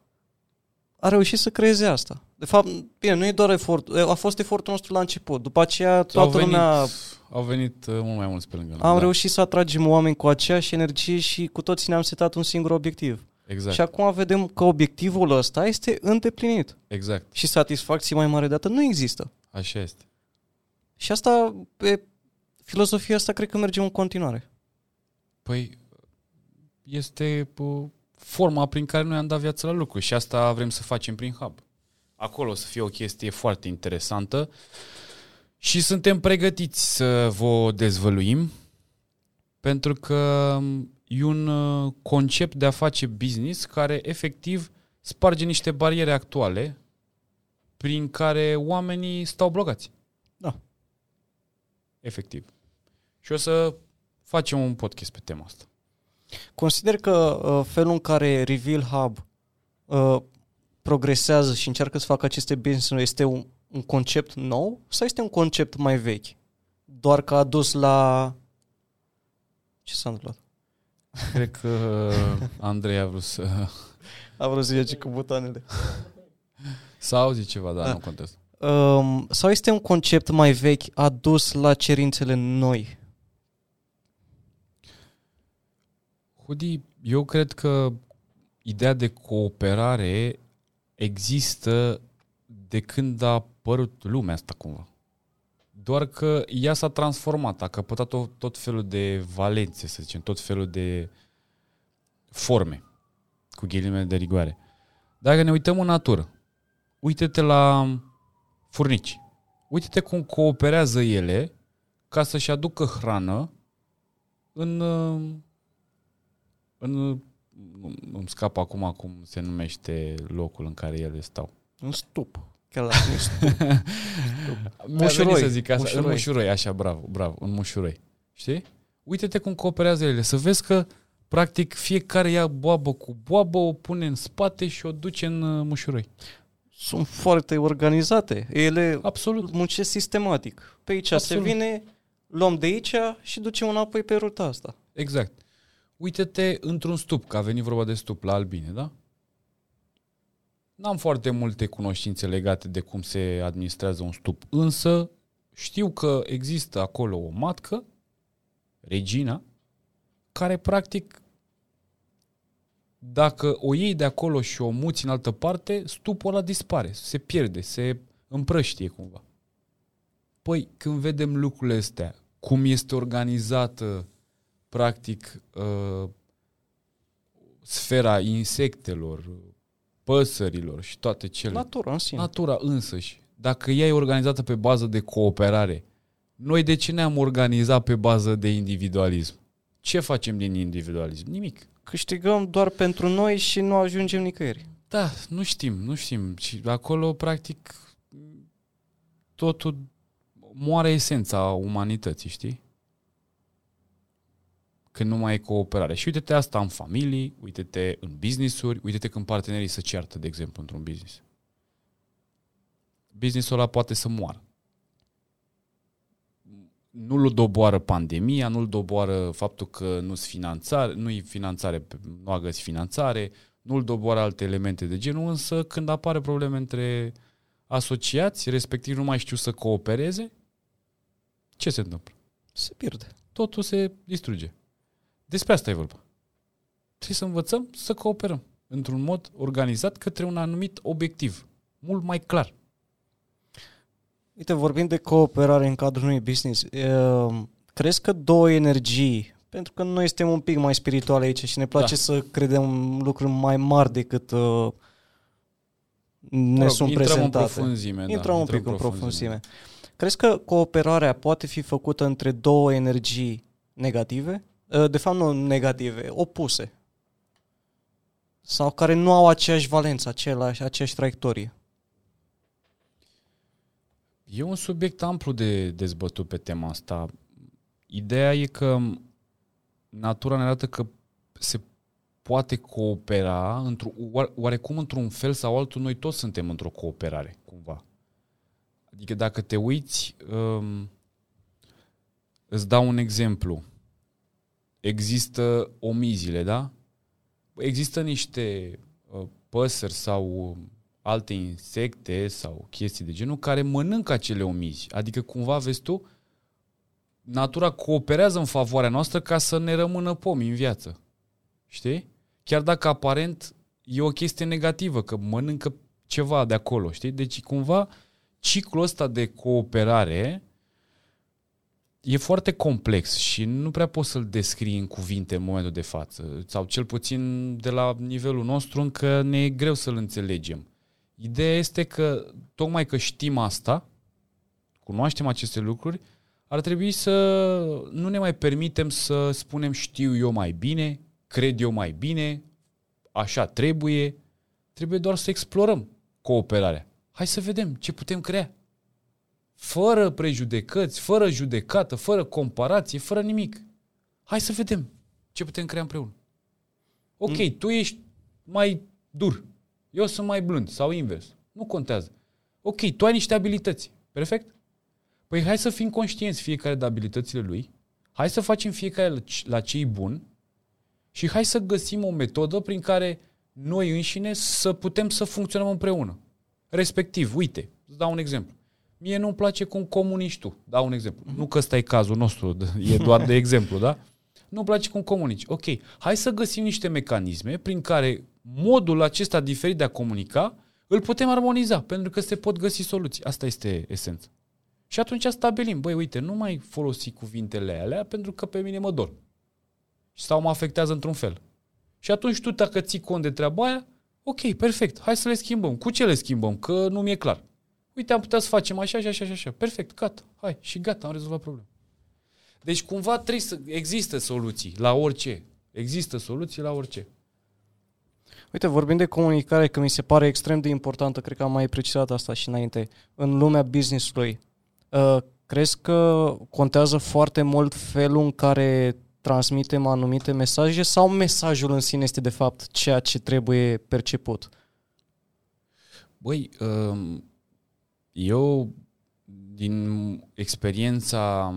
a reușit să creeze asta. De fapt, bine, nu e doar efort, a fost efortul nostru la început. După aceea au toată venit, lumea au venit uh, mult mai mulți pe lângă noi. am da. reușit să atragem oameni cu aceeași energie și cu toții ne-am setat un singur obiectiv. Exact, Și acum vedem că obiectivul ăsta este îndeplinit. exact. Și satisfacție mai mare de atât nu există. Așa este. Și asta, pe filozofia asta, cred că mergem în continuare. Păi este uh, forma prin care noi am dat viață la lucru și asta vrem să facem prin hub. Acolo o să fie o chestie foarte interesantă și suntem pregătiți să vă dezvăluim pentru că um, e un uh, concept de a face business care efectiv sparge niște bariere actuale prin care oamenii stau blocați. Da. Efectiv. Și o să facem un podcast pe tema asta. Consider că uh, felul în care Reveal Hub uh, progresează și încearcă să facă aceste business este un, un concept nou sau este un concept mai vechi? Doar că a dus la... Ce s-a întâmplat? Cred că Andrei a vrut să... A vrut să zice cu butoanele. Să auzi ceva, dar Da. nu contează. Um, sau este un concept mai vechi adus la cerințele noi? Hudi, eu cred că ideea de cooperare există de când a apărut lumea asta cumva. Doar că ea s-a transformat, a căpătat tot, tot felul de valențe, să zicem, tot felul de forme, cu ghilimele de rigoare. Dacă ne uităm în natură, uite-te la furnici. Uite-te cum cooperează ele ca să-și aducă hrană în uh, în, nu- îmi scap acum cum se numește locul în care ele stau. Un stup. Chiar la un stup. Mi-a Mușuroi. venit să zic asta. Mușuroi. În mușuroi, așa, bravo, bravo, în mușuroi. Știi? Uite-te cum cooperează ele, să vezi că practic fiecare ia boabă cu boabă, o pune în spate și o duce în uh, mușuroi. Sunt foarte organizate. Ele Absolut. muncesc sistematic. Pe aici Absolut. se vine, luăm de aici și ducem înapoi pe ruta asta. Exact. Uite-te într-un stup, că a venit vorba de stup la albine, da? N-am foarte multe cunoștințe legate de cum se administrează un stup, însă știu că există acolo o matcă, regina, care practic dacă o iei de acolo și o muți în altă parte, stupul ăla dispare, se pierde, se împrăștie cumva. Păi, când vedem lucrurile astea, cum este organizată practic uh, sfera insectelor, păsărilor și toate cele. Natura în sine. Natura însăși, dacă ea e organizată pe bază de cooperare, noi de ce ne-am organizat pe bază de individualism? Ce facem din individualism? Nimic. Câștigăm doar pentru noi și nu ajungem nicăieri. Da, nu știm, nu știm. Și acolo, practic, totul moare esența umanității, știi? Când nu mai e cooperare. Și uite-te asta în familii, uite-te în business-uri, uite-te când partenerii se ceartă, de exemplu, într-un business. Businessul ăla poate să moară. Nu-l doboară pandemia, nu-l doboară faptul că nu-s finanțare, nu-i finanțare, nu a găsit finanțare, nu-l doboară alte elemente de genul, însă când apare probleme între asociați, respectiv nu mai știu să coopereze, ce se întâmplă? Se pierde. Totul se distruge. Despre asta e vorba. Trebuie să învățăm să cooperăm într-un mod organizat către un anumit obiectiv, mult mai clar. Uite, vorbind de cooperare în cadrul unui business, uh, crezi că două energii, pentru că noi suntem un pic mai spirituale aici și ne place da. să credem lucruri mai mari decât uh, ne rog, sunt intrăm prezentate. în profunzime. da, Intrăm un pic în profunzime. Crezi că cooperarea poate fi făcută între două energii negative? Uh, De fapt, nu negative, opuse. Sau care nu au aceeași valență, același, aceeași traiectorie. E un subiect amplu de dezbătut pe tema asta. Ideea e că natura ne arată că se poate coopera într oarecum într-un fel sau altul, noi toți suntem într-o cooperare, cumva. Adică dacă te uiți, um, îți dau un exemplu. Există omiziile, da? Există niște uh, păsări sau alte insecte sau chestii de genul care mănâncă acele omizi. Adică cumva, vezi tu, natura cooperează în favoarea noastră ca să ne rămână pomi în viață. Știi? Chiar dacă aparent e o chestie negativă, că mănâncă ceva de acolo, știi? Deci cumva ciclul ăsta de cooperare e foarte complex și nu prea poți să-l descrii în cuvinte în momentul de față. Sau cel puțin de la nivelul nostru încă ne e greu să-l înțelegem. Ideea este că tocmai că știm asta, cunoaștem aceste lucruri, ar trebui să nu ne mai permitem să spunem știu eu mai bine, cred eu mai bine, așa trebuie. Trebuie doar să explorăm cooperarea. Hai să vedem ce putem crea. Fără prejudecăți, fără judecată, fără comparație, fără nimic. Hai să vedem ce putem crea împreună. Ok, mm. tu ești mai dur, eu sunt mai blând sau invers. Nu contează. Ok, tu ai niște abilități. Perfect? Păi hai să fim conștienți fiecare de abilitățile lui, hai să facem fiecare la ce bun și hai să găsim o metodă prin care noi înșine să putem să funcționăm împreună. Respectiv, uite, îți dau un exemplu. Mie nu-mi place cum comunici tu. Dau un exemplu. Nu că ăsta e cazul nostru, e doar de exemplu, da? Nu-mi place cum comunici. Ok, hai să găsim niște mecanisme prin care modul acesta diferit de a comunica îl putem armoniza, pentru că se pot găsi soluții. Asta este esența. Și atunci stabilim, băi, uite, nu mai folosi cuvintele alea pentru că pe mine mă dor. Sau mă afectează într-un fel. Și atunci tu, dacă ții cont de treaba aia, ok, perfect, hai să le schimbăm. Cu ce le schimbăm? Că nu mi-e clar. Uite, am putea să facem așa, așa, așa, așa. Perfect, gata, hai, și gata, am rezolvat problema. Deci cumva trebuie să există soluții la orice. Există soluții la orice. Uite, vorbind de comunicare, că mi se pare extrem de importantă, cred că am mai precizat asta și înainte, în lumea business-ului, uh, crezi că contează foarte mult felul în care transmitem anumite mesaje sau mesajul în sine este de fapt ceea ce trebuie perceput? Băi, um, eu din experiența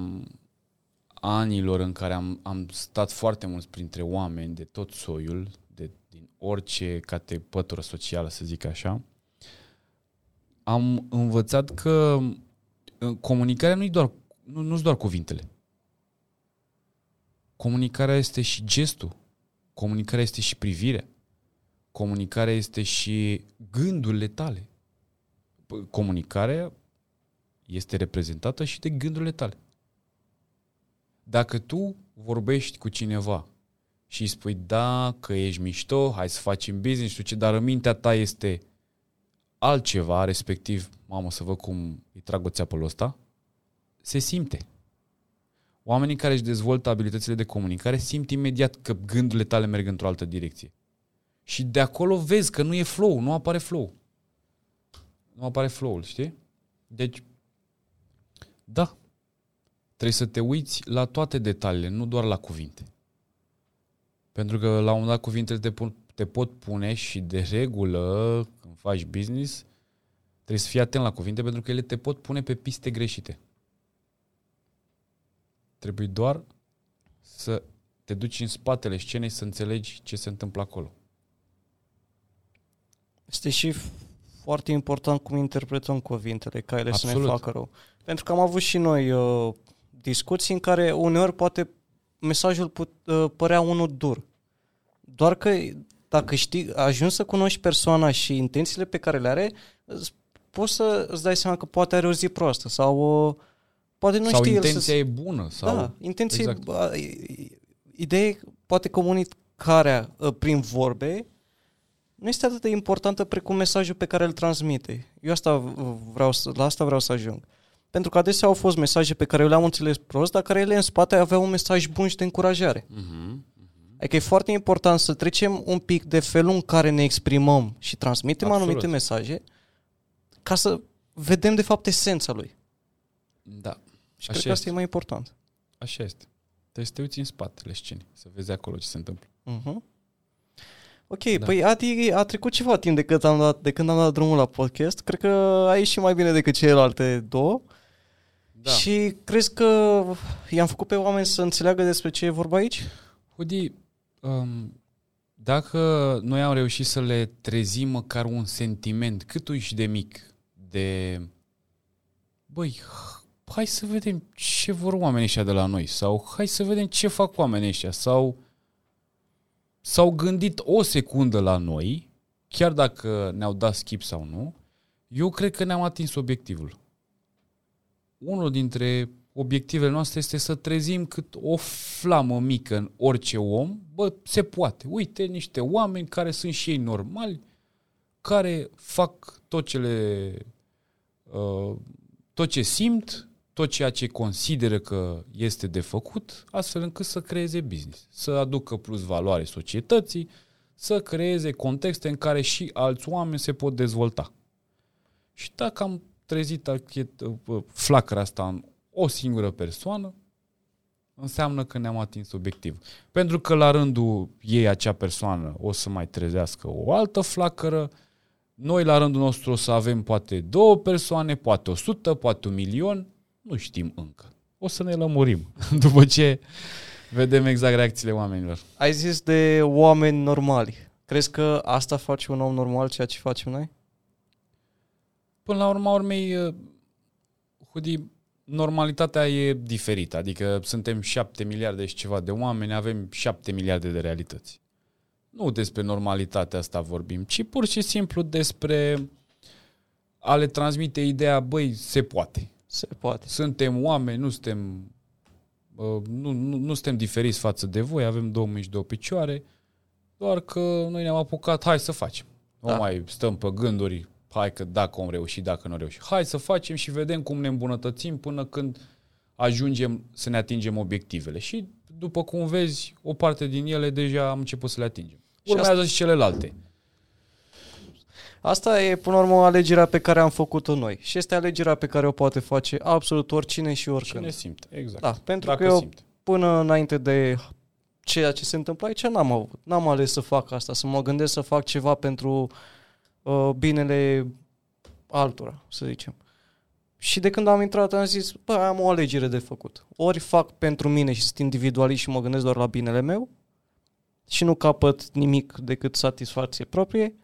anilor în care am, am stat foarte mult printre oameni de tot soiul, de, din orice cate pătură socială, să zic așa, am învățat că uh, comunicarea nu-i doar, nu, nu doar cuvintele. Comunicarea este și gestul. Comunicarea este și privirea. Comunicarea este și gândurile tale. Comunicarea este reprezentată și de gândurile tale. Dacă tu vorbești cu cineva și îi spui da, că ești mișto, hai să facem business, știu ce, dar în mintea ta este altceva, respectiv, mamă, să văd cum îi trag o țeapă ăsta, se simte. Oamenii care își dezvoltă abilitățile de comunicare simt imediat că gândurile tale merg într-o altă direcție. Și de acolo vezi că nu e flow, nu apare flow. Nu apare flow-ul, știi? Deci, Da. Trebuie să te uiți la toate detaliile, nu doar la cuvinte. Pentru că la un moment dat cuvintele te, pun, te pot pune și de regulă, când faci business, trebuie să fii atent la cuvinte pentru că ele te pot pune pe piste greșite. Trebuie doar să te duci în spatele scenei să înțelegi ce se întâmplă acolo. Este și foarte important cum interpretăm cuvintele, ca ele Absolut. să ne facă rău. Pentru că am avut și noi uh, discuții în care uneori poate mesajul put, uh, părea unul dur. Doar că dacă știi, ajungi să cunoști persoana și intențiile pe care le are, poți să îți dai seama că poate are o zi proastă sau uh, poate nu sau știe intenția el să... e bună. Sau... Da, intenția exact. Ideea poate comunicarea uh, prin vorbe nu este atât de importantă precum mesajul pe care îl transmite. Eu asta vreau să, la asta vreau să ajung. Pentru că adesea au fost mesaje pe care eu le-am înțeles prost, dar care ele în spate aveau un mesaj bun și de încurajare. Uh-huh. Uh-huh. Adică e foarte important să trecem un pic de felul în care ne exprimăm și transmitem Absolut. anumite mesaje ca să vedem de fapt esența lui. Da. Și Așa cred că asta e mai important. Așa este. Trebuie să te uiți în spatele scenii, să vezi acolo ce se întâmplă. Uh-huh. Ok, da. păi Adi, a trecut ceva timp de când, am dat, de când am dat drumul la podcast. Cred că a ieșit mai bine decât celelalte două. Da. Și crezi că i-am făcut pe oameni să înțeleagă despre ce e vorba aici? Hudi, um, dacă noi am reușit să le trezim măcar un sentiment cât uși de mic de băi, hai să vedem ce vor oamenii ăștia de la noi sau hai să vedem ce fac oamenii ăștia sau s-au gândit o secundă la noi, chiar dacă ne-au dat skip sau nu, eu cred că ne-am atins obiectivul. Unul dintre obiectivele noastre este să trezim cât o flamă mică în orice om, bă, se poate. Uite, niște oameni care sunt și ei normali, care fac tot ce le, uh, tot ce simt, tot ceea ce consideră că este de făcut, astfel încât să creeze business, să aducă plus valoare societății, să creeze contexte în care și alți oameni se pot dezvolta. Și dacă am trezit flacăra asta în o singură persoană, înseamnă că ne-am atins obiectiv. Pentru că la rândul ei, acea persoană, o să mai trezească o altă flacără, noi la rândul nostru o să avem poate două persoane, poate o sută, poate un milion, nu știm încă. O să ne lămurim după ce vedem exact reacțiile oamenilor. Ai zis de oameni normali. Crezi că asta face un om normal, ceea ce facem noi? Până la urma urmei, uh, Hudi, normalitatea e diferită. Adică suntem șapte miliarde și ceva de oameni, avem șapte miliarde de realități. Nu despre normalitatea asta vorbim, ci pur și simplu despre a le transmite ideea, băi, se poate. Se poate. Suntem oameni, nu suntem, uh, nu, nu, nu suntem diferiți față de voi, avem două mici, două picioare, doar că noi ne-am apucat, hai să facem. Da. Nu mai stăm pe gânduri, hai că dacă om reuși, dacă nu reuși. Hai să facem și vedem cum ne îmbunătățim până când ajungem să ne atingem obiectivele. Și după cum vezi, o parte din ele deja am început să le atingem. Urmează și, asta... și celelalte. Asta e, până la urmă, alegerea pe care am făcut-o noi. Și este alegerea pe care o poate face absolut oricine și oricând. Cine simte, exact. Da, pentru Dacă că eu, simte. până înainte de ceea ce se întâmplă aici, n-am avut. N-am ales să fac asta, să mă gândesc să fac ceva pentru uh, binele altora, să zicem. Și de când am intrat am zis, bă, am o alegere de făcut. Ori fac pentru mine și sunt individualist și mă gândesc doar la binele meu și nu capăt nimic decât satisfacție proprie,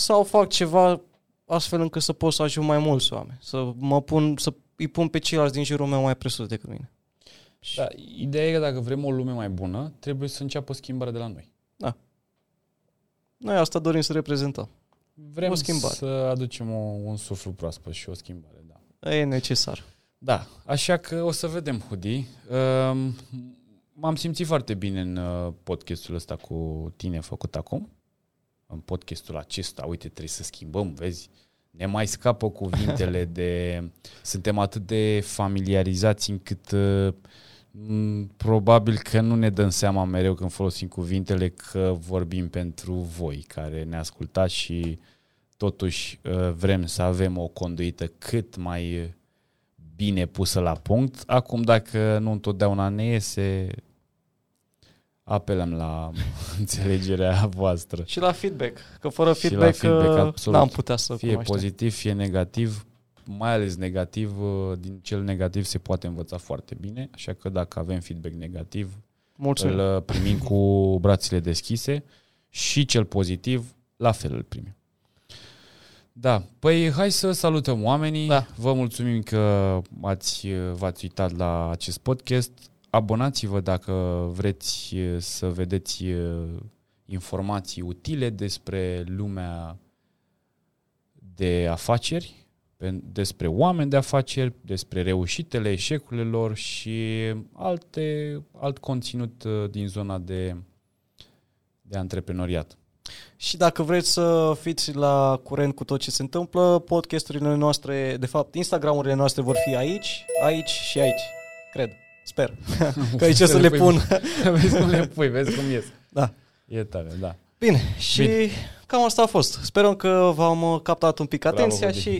sau fac ceva astfel încât să pot să ajung mai mulți oameni, să mă pun, să îi pun pe ceilalți din jurul meu mai presus decât mine. Da, ideea e că dacă vrem o lume mai bună, trebuie să înceapă schimbarea de la noi. Da. Noi asta dorim să reprezentăm. Vrem o schimbare. să aducem o, un suflu proaspăt și o schimbare, da. E necesar. Da, așa că o să vedem, Hudi. Um, m-am simțit foarte bine în uh, podcastul ăsta cu tine făcut acum în podcastul acesta, uite, trebuie să schimbăm, vezi? Ne mai scapă cuvintele de... Suntem atât de familiarizați încât uh, probabil că nu ne dăm seama mereu când folosim cuvintele că vorbim pentru voi care ne ascultați și totuși uh, vrem să avem o conduită cât mai bine pusă la punct. Acum, dacă nu întotdeauna ne iese, apelăm la înțelegerea voastră. Și la feedback, că fără Și la feedback, feedback, uh, absolut. n-am putea să Fie cunoaștem. pozitiv, fie negativ, mai ales negativ, uh, din cel negativ se poate învăța foarte bine, așa că dacă avem feedback negativ, Mulțumim. îl uh, primim cu brațele deschise și cel pozitiv, la fel îl primim. Da, păi hai să salutăm oamenii. Da. Vă mulțumim că ați, v-ați uitat la acest podcast. Abonați-vă dacă vreți să vedeți informații utile despre lumea de afaceri, pe- despre oameni de afaceri, despre reușitele, eșecurile lor și alte, alt conținut uh, din zona de, de antreprenoriat. Și dacă vreți să fiți la curent cu tot ce se întâmplă, podcasturile noastre, de fapt, Instagramurile noastre vor fi aici, aici și aici. Cred. Sper. Că aici să le pun. vezi cum le pui, vezi cum ies. Da. E tare, da. Bine, și Bine. cam asta a fost. Sperăm că v-am uh, captat un pic Bravo, atenția Vodi. și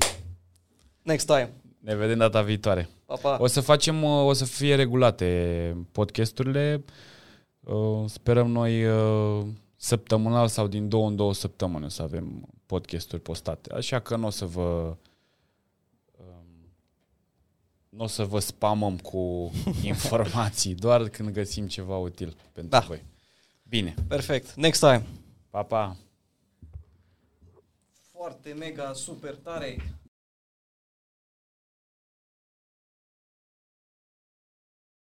next time. Ne vedem data viitoare. Pa, pa. O să facem, uh, o să fie regulate podcasturile. Uh, Sperăm noi uh, săptămânal sau din două în două săptămâni o să avem podcasturi postate. Așa că nu o să vă um, nu o să vă spamăm cu informații, doar când găsim ceva util pentru Da. voi. Bine, Perfect. Next time. pa, pa! Foarte mega super tare.